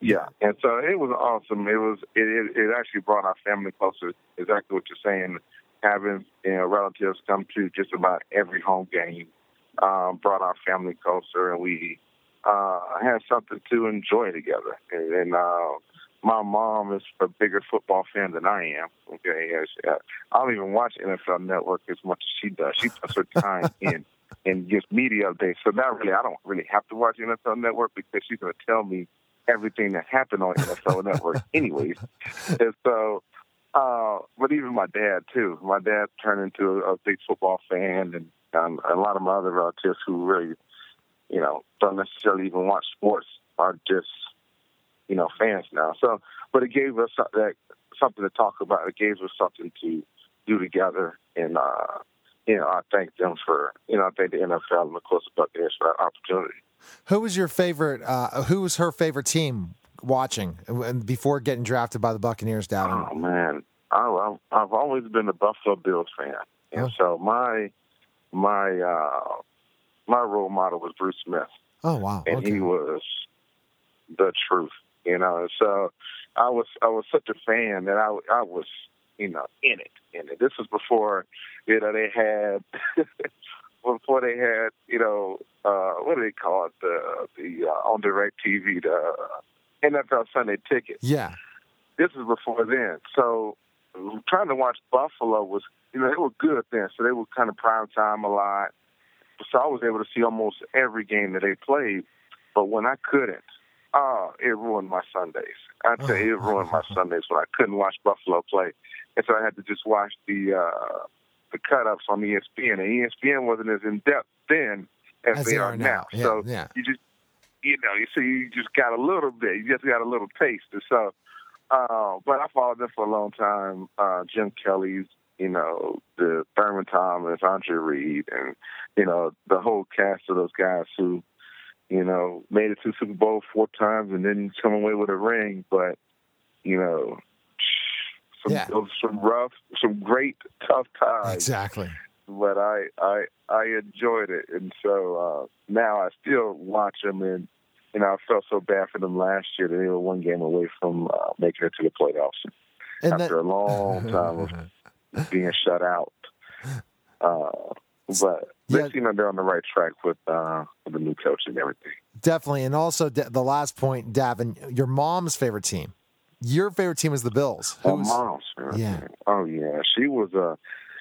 Yeah, and so it was awesome. It was it, it, actually brought our family closer. Exactly what you're saying. Having you know relatives come to just about every home game um, brought our family closer, and we uh, had something to enjoy together. And, and uh, my mom is a bigger football fan than I am. Okay, uh, I don't even watch NFL Network as much as she does. She puts her time <laughs> in and gives media updates. So now, really, I don't really have to watch NFL Network because she's going to tell me everything that happened on NFL <laughs> Network, anyways. And so, uh, but even my dad too. My dad turned into a, a big football fan, and um, a lot of my other relatives who really, you know, don't necessarily even watch sports are just, you know, fans now. So, but it gave us that something to talk about. It gave us something to do together, and uh, you know, I thank them for, you know, I thank the NFL and of course the Buccaneers for that opportunity. Who was your favorite? Uh, who was her favorite team watching before getting drafted by the Buccaneers, down? Oh man, I, I've always been a Buffalo Bills fan, and oh. so my my uh, my role model was Bruce Smith. Oh wow, and okay. he was the truth, you know. So I was I was such a fan that I I was you know in it in it. This was before you know they had <laughs> before they had, you know, uh, what do they call it? The the uh, on DirecTV, the NFL Sunday Ticket. Yeah. This is before then. So trying to watch Buffalo was, you know, they were good then. So they were kind of prime time a lot. So I was able to see almost every game that they played. But when I couldn't, oh, it ruined my Sundays. I tell you, it <laughs> ruined my Sundays when I couldn't watch Buffalo play. And so I had to just watch the uh, the cut ups on ESPN, and ESPN wasn't as in depth then as, as they, they, are, now. now. Yeah, so yeah. you just you know, you see, you just got a little bit, you just got a little taste. And so, uh, but I followed them for a long time. Uh, Jim Kelly's, you know, the Thurman Thomas, Andre Reed, and you know the whole cast of those guys who, you know, made it to Super Bowl four times and didn't come away with a ring, but you know, some yeah. some rough, some great tough times. Exactly. But I I I enjoyed it, and so uh, now I still watch them, and you know I felt so bad for them last year that they were one game away from uh, making it to the playoffs and after that, a long time of <laughs> being shut out. Uh, but yeah. they seem like they're on the right track with, uh, with the new coach and everything. Definitely, and also the last point, Davin, your mom's favorite team. Your favorite team is the Bills. Oh, mom's yeah. Oh yeah, she was a. Uh,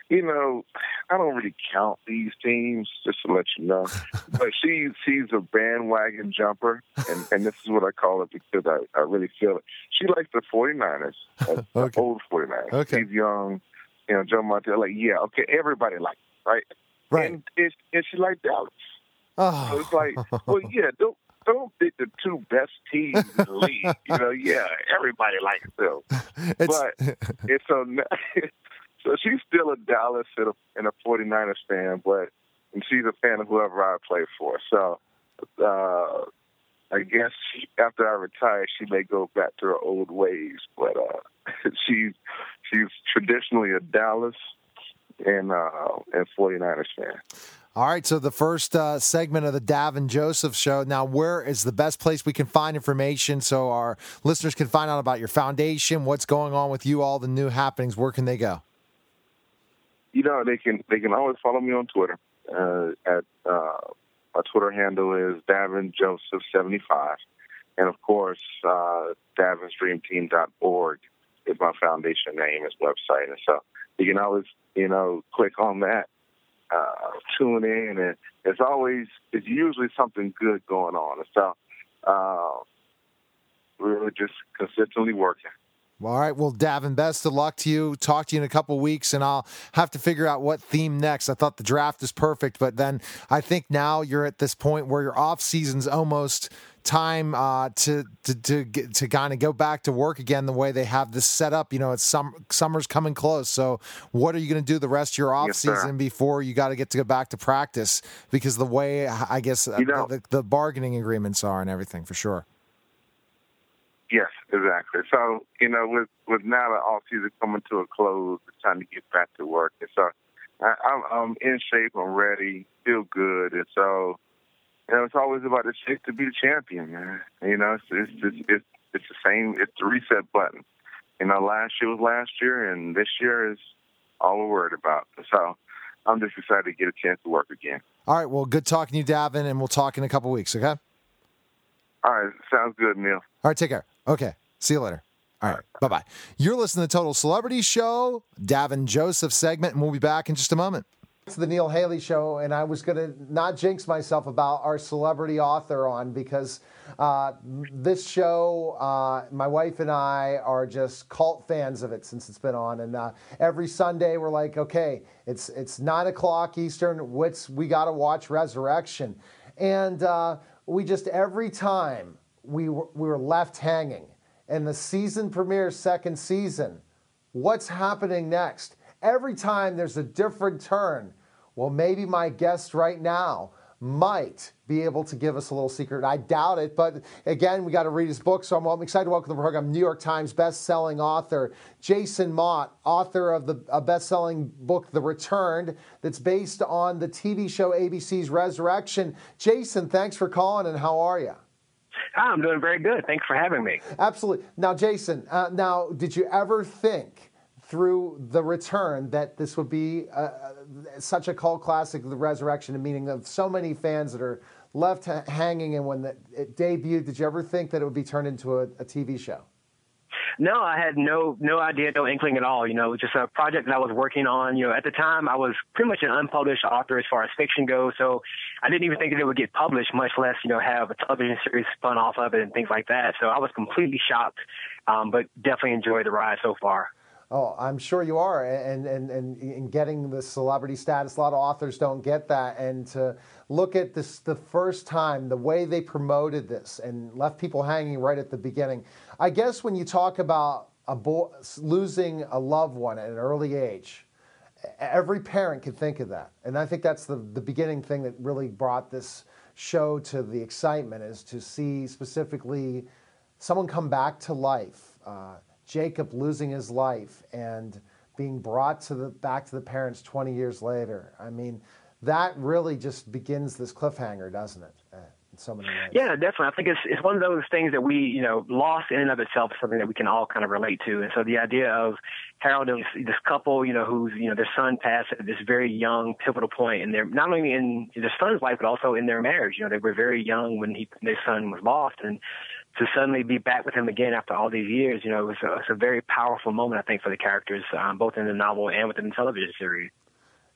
you know, I don't really count these teams, just to let you know. <laughs> but she she's a bandwagon jumper, and, and this is what I call it because I, I really feel it. She likes the 49ers, uh, <laughs> okay. the old 49ers. Okay. She's young, you know, Joe Montana. Like, yeah, okay, everybody likes it, right? Right. And, and, and she liked Dallas. Oh. So it's like, well, <laughs> yeah, don't don't pick the two best teams in the league. You know, yeah, everybody likes them. <laughs> It's, but it's so <laughs> so she's still a Dallas and a, and a 49ers fan, but and she's a fan of whoever I play for. So uh, I guess she, after I retire, she may go back to her old ways. But uh, <laughs> she's she's traditionally a Dallas and uh, and 49ers fan. All right, so the first uh, segment of the Davin Joseph show. Now, where is the best place we can find information so our listeners can find out about your foundation, what's going on with you, all the new happenings? Where can they go? You know, they can they can always follow me on Twitter. Uh, at uh, my Twitter handle is Davin Joseph seventy five, and of course, uh, DavinsDreamTeam.org is my foundation name, is website, and so you can always you know click on that uh, tune in, and it's always it's usually something good going on. And so uh, we're just consistently working. All right. Well, Davin, best of luck to you. Talk to you in a couple weeks, and I'll have to figure out what theme next. I thought the draft is perfect, but then I think now you're at this point where your off season's almost time uh, to to to get, to kind of go back to work again the way they have this set up. You know, it's some summer's coming close. So, what are you going to do the rest of your off Yes, season sir. before you got to get to go back to practice? Because the way I guess uh, You know- the, the bargaining agreements are and everything for sure. Yes, exactly. So you know, with with now the off season coming to a close, it's time to get back to work. And so I, I'm, I'm in shape. I'm ready. Feel good. And so you know, it's always about the chance to be the champion, man. You know, it's it's it's, it's, it's the same. It's the reset button. You know, last year was last year, and this year is all we're worried about. So I'm just excited to get a chance to work again. All right. Well, good talking to you, Davin, and we'll talk in a couple weeks. Okay. All right, sounds good, Neil. All right, take care. Okay, see you later. All right, bye bye. You're listening to Total Celebrity Show, Davin Joseph segment, and we'll be back in just a moment. It's the Neil Haley Show, and I was going to not jinx myself about our celebrity author on because uh, this show, uh, my wife and I are just cult fans of it since it's been on, and uh, every Sunday we're like, okay, it's it's nine o'clock Eastern. What's we got to watch Resurrection, and uh, we just every time we were, we were left hanging. And the season premiere, second season, what's happening next? Every time there's a different turn. Well, maybe my guest right now might be able to give us a little secret. I doubt it, but again, we got to read his book. So I'm, I'm excited to welcome to the program New York Times best-selling author Jason Mott, author of the a best-selling book The Returned, that's based on the TV show ABC's Resurrection. Jason, thanks for calling, and how are you? Ah, I'm doing very good. Thanks for having me. Absolutely. Now, Jason, uh, now, did you ever think through the return that this would be uh, uh, such a cult classic, The Resurrection, and meaning of so many fans that are left ha- hanging? And when the, it debuted, did you ever think that it would be turned into a, a TV show? No, I had no no idea, no inkling at all. You know, it was just a project that I was working on. You know, at the time I was pretty much an unpublished author as far as fiction goes, so I didn't even think that it would get published, much less you know have a television series spun off of it and things like that. So I was completely shocked, um, but definitely enjoyed the ride so far. Oh, I'm sure you are, and and and in getting the celebrity status, a lot of authors don't get that. And to look at this the first time, the way they promoted this and left people hanging right at the beginning. I guess when you talk about a boy losing a loved one at an early age, every parent can think of that, and I think that's the the beginning thing that really brought this show to the excitement is to see specifically someone come back to life. Uh, Jacob losing his life and being brought to the back to the parents 20 years later. I mean, that really just begins this cliffhanger, doesn't it? Uh, so many ways. Yeah, definitely. I think it's it's one of those things that we, you know, loss in and of itself is something that we can all kind of relate to. And so the idea of Harold and this, couple, you know, who's you know their son passed at this very young pivotal point in their not only in their son's life but also in their marriage. You know, they were very young when he their son was lost, and to suddenly be back with him again after all these years, you know, it was a, it's a very powerful moment, I think, for the characters, um, both in the novel and within the television series.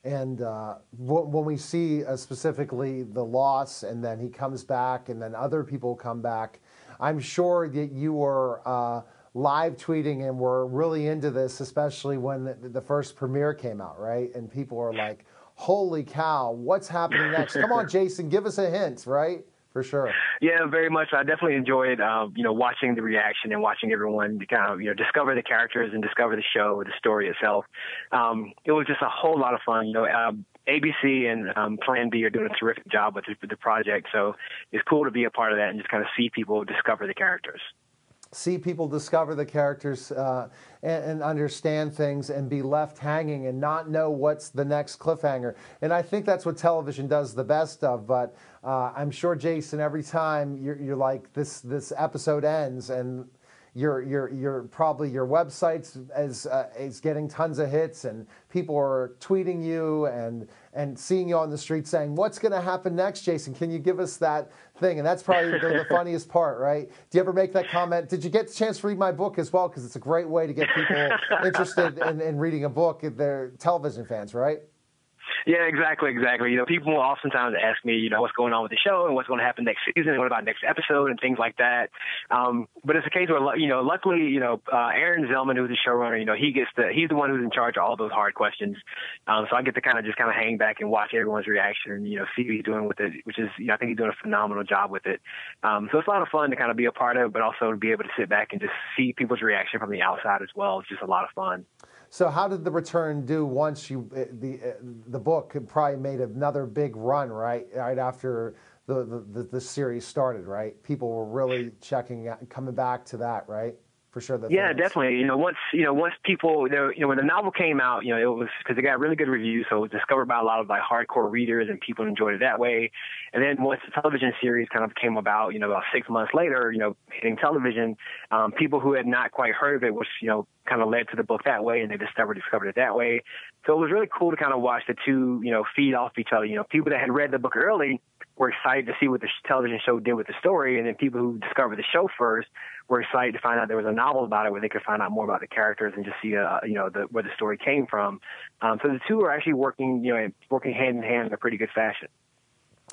And uh, when we see uh, specifically the loss, and then he comes back, and then other people come back, I'm sure that you were uh, live tweeting and were really into this, especially when the, the first premiere came out, right? And people were like, "Holy cow, what's happening next?" <laughs> Come on, Jason, give us a hint, right? For sure. Yeah, very much. I definitely enjoyed, uh, you know, watching the reaction and watching everyone kind of, you know, discover the characters and discover the show, the story itself. Um, it was just a whole lot of fun. You know, um, ABC and um, Plan B are doing a terrific job with the, with the project, so it's cool to be a part of that and just kind of see people discover the characters. See people discover the characters uh, and, and understand things and be left hanging and not know what's the next cliffhanger. And I think that's what television does the best of. But uh, I'm sure, Jason, every time you're, you're like, this, this episode ends and your, your, your probably your website's is, uh, is getting tons of hits and people are tweeting you and, and seeing you on the street saying, what's going to happen next, Jason? Can you give us that thing? And that's probably the, the <laughs> funniest part, right? Do you ever make that comment? Did you get the chance to read my book as well? Because it's a great way to get people <laughs> interested in, in reading a book if they're television fans, right? Yeah, exactly, exactly. You know, people oftentimes ask me, you know, what's going on with the show and what's going to happen next season, and what about next episode and things like that. Um, but it's a case where, you know, luckily, you know, uh, Aaron Zelman, who's the showrunner, you know, he gets the he's the one who's in charge of all those hard questions. Um, so I get to kind of just kind of hang back and watch everyone's reaction and you know see what he's doing with it, which is you know I think he's doing a phenomenal job with it. Um, so it's a lot of fun to kind of be a part of, but also to be able to sit back and just see people's reaction from the outside as well. It's just a lot of fun. So how did the return do once you eh, the eh, the book probably made another big run right right after the the, the series started right? People were really checking out, coming back to that right for sure. yeah, definitely. You know, once you know, once people, you know, you know, when the novel came out, you know, it was because it got really good reviews, so it was discovered by a lot of like hardcore readers, and people enjoyed it that way. And then once the television series kind of came about, you know, about six months later, you know, hitting television, um, people who had not quite heard of it, which you know, kind of led to the book that way, and they discovered discovered it that way. So it was really cool to kind of watch the two, you know, feed off each other. You know, people that had read the book early were excited to see what the television show did with the story, and then people who discovered the show first were excited to find out there was a novel about it where they could find out more about the characters and just see, uh, you know, the, where the story came from. Um, so the two are actually working, you know, working hand in hand in a pretty good fashion.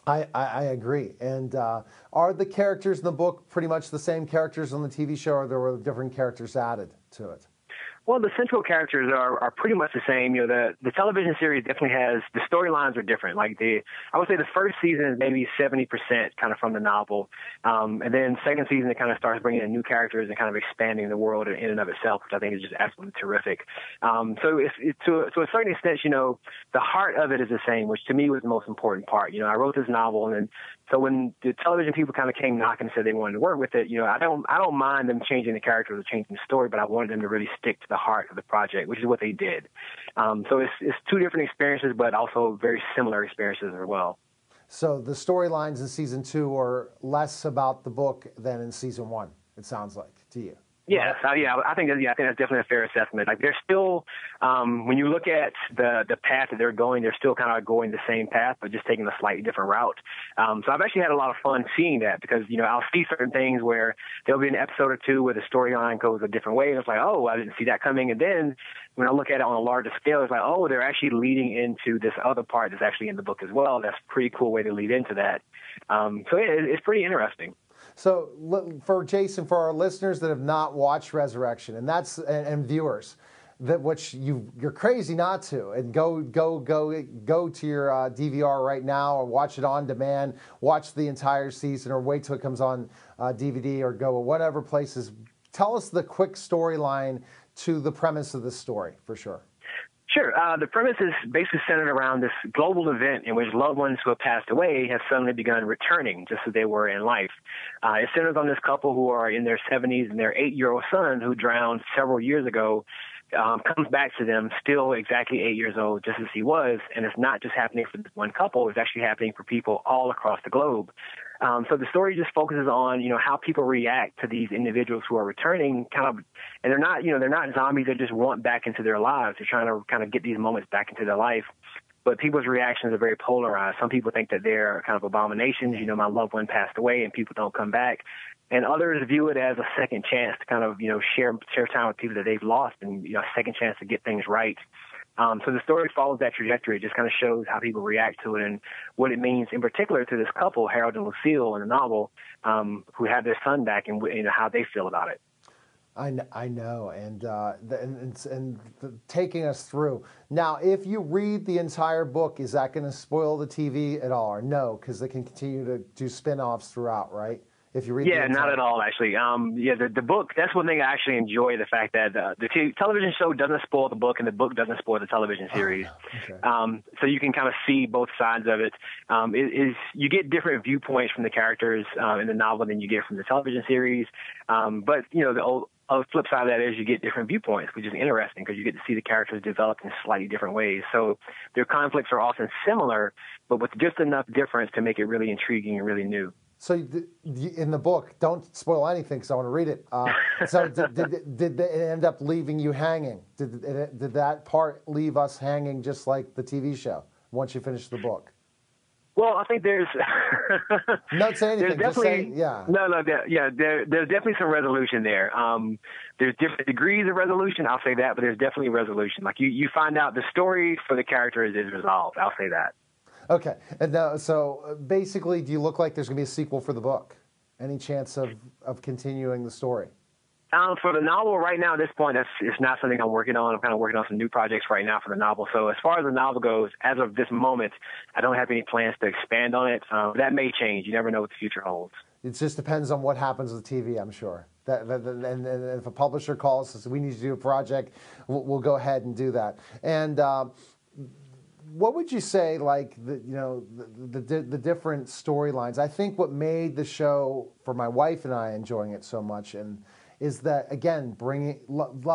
I, I, agree. And uh, are the characters in the book pretty much the same characters on the TV show, or there were different characters added to it? Well, the central characters are, are pretty much the same. You know, the the television series definitely has the storylines are different. Like the, I would say the first season is maybe seventy percent kind of from the novel, um, and then second season it kind of starts bringing in new characters and kind of expanding the world in and of itself, which I think is just absolutely terrific. Um, so it's, it, to to a certain extent, you know, the heart of it is the same, which to me was the most important part. You know, I wrote this novel, and then so when the television people kind of came knocking and said they wanted to work with it, you know, I don't I don't mind them changing the characters or changing the story, but I wanted them to really stick to the heart of the project, which is what they did. Um, so it's it's two different experiences, but also very similar experiences as well. So the storylines in season two are less about the book than in season one. It sounds like to you. Yes, uh, yeah, I think yeah, I think that's definitely a fair assessment. Like they're still, um, when you look at the the path that they're going, they're still kind of going the same path, but just taking a slightly different route. Um, so I've actually had a lot of fun seeing that because you know I'll see certain things where there'll be an episode or two where the storyline goes a different way, and it's like, oh, I didn't see that coming. And then when I look at it on a larger scale, it's like, oh, they're actually leading into this other part that's actually in the book as well. That's a pretty cool way to lead into that. Um, so it, it's pretty interesting. So for Jason, for our listeners that have not watched Resurrection, and that's and, and viewers, that which you you're crazy not to, and go go go go to your uh, DVR right now or watch it on demand, watch the entire season, or wait till it comes on uh, DVD or go whatever places. Tell us the quick storyline to the premise of the story for sure. Sure. Uh, the premise is basically centered around this global event in which loved ones who have passed away have suddenly begun returning just as they were in life. Uh, it centers on this couple who are in their 70s and their eight year old son who drowned several years ago um, comes back to them still exactly eight years old, just as he was. And it's not just happening for this one couple, it's actually happening for people all across the globe. Um, so the story just focuses on, you know, how people react to these individuals who are returning kind of, and they're not, you know, they're not zombies They just want back into their lives. They're trying to kind of get these moments back into their life. But people's reactions are very polarized. Some people think that they're kind of abominations. You know, my loved one passed away and people don't come back and others view it as a second chance to kind of you know share share time with people that they've lost and you know a second chance to get things right. Um, so the story follows that trajectory. It just kind of shows how people react to it and what it means, in particular, to this couple, Harold and Lucille, in the novel, um, who have their son back, and you know how they feel about it. I, I know, and, uh, the, and, and the, taking us through. Now, if you read the entire book, is that going to spoil the TV at all, or no? Because they can continue to do spin offs throughout, right? If you read. Yeah, not at all actually. Um, yeah, the the book. That's one thing I actually enjoy. The fact that uh, the t- television show doesn't spoil the book, and the book doesn't spoil the television oh, series. Oh, okay. um, so you can kind of see both sides of it. Um, it is you get different viewpoints from the characters uh, in the novel than you get from the television series. Um, but you know the old the flip side of that is you get different viewpoints, which is interesting because you get to see the characters develop in slightly different ways. So their conflicts are often similar, but with just enough difference to make it really intriguing and really new. So in the book, don't spoil anything because I want to read it. Uh, so <laughs> did, did, did it end up leaving you hanging? Did, did that part leave us hanging just like the TV show once you finish the book? Well, I think there's <laughs> not say anything. There's definitely say, yeah. No, no, there, yeah. There, there's definitely some resolution there. Um, there's different degrees of resolution. I'll say that, but there's definitely resolution. Like you, you find out the story for the characters is resolved. I'll say that. Okay, and now, so uh, basically, do you look like there's going to be a sequel for the book? Any chance of of continuing the story? Um, for the novel right now, at this point, that's it's not something I'm working on. I'm kind of working on some new projects right now for the novel. So as far as the novel goes, as of this moment, I don't have any plans to expand on it. Um, that may change. You never know what the future holds. It just depends on what happens with TV. I'm sure. That, that, that and, and, if a publisher calls us, we need to do a project, we'll, we'll go ahead and do that. And uh, what would you say, like the you know the the, the different storylines? I think what made the show for my wife and I enjoying it so much and is that again bringing love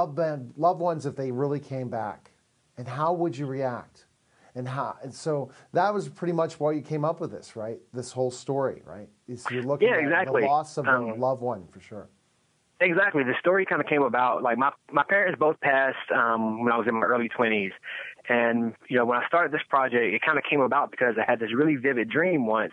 loved ones if they really came back, and how would you react, and how and so that was pretty much why you came up with this, right? This whole story, right? Is you're looking yeah, at exactly. the loss of um, a loved one for sure. Exactly. The story kind of came about like my my parents both passed um, when I was in my early twenties, and you know when I started this project, it kind of came about because I had this really vivid dream once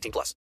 18 plus.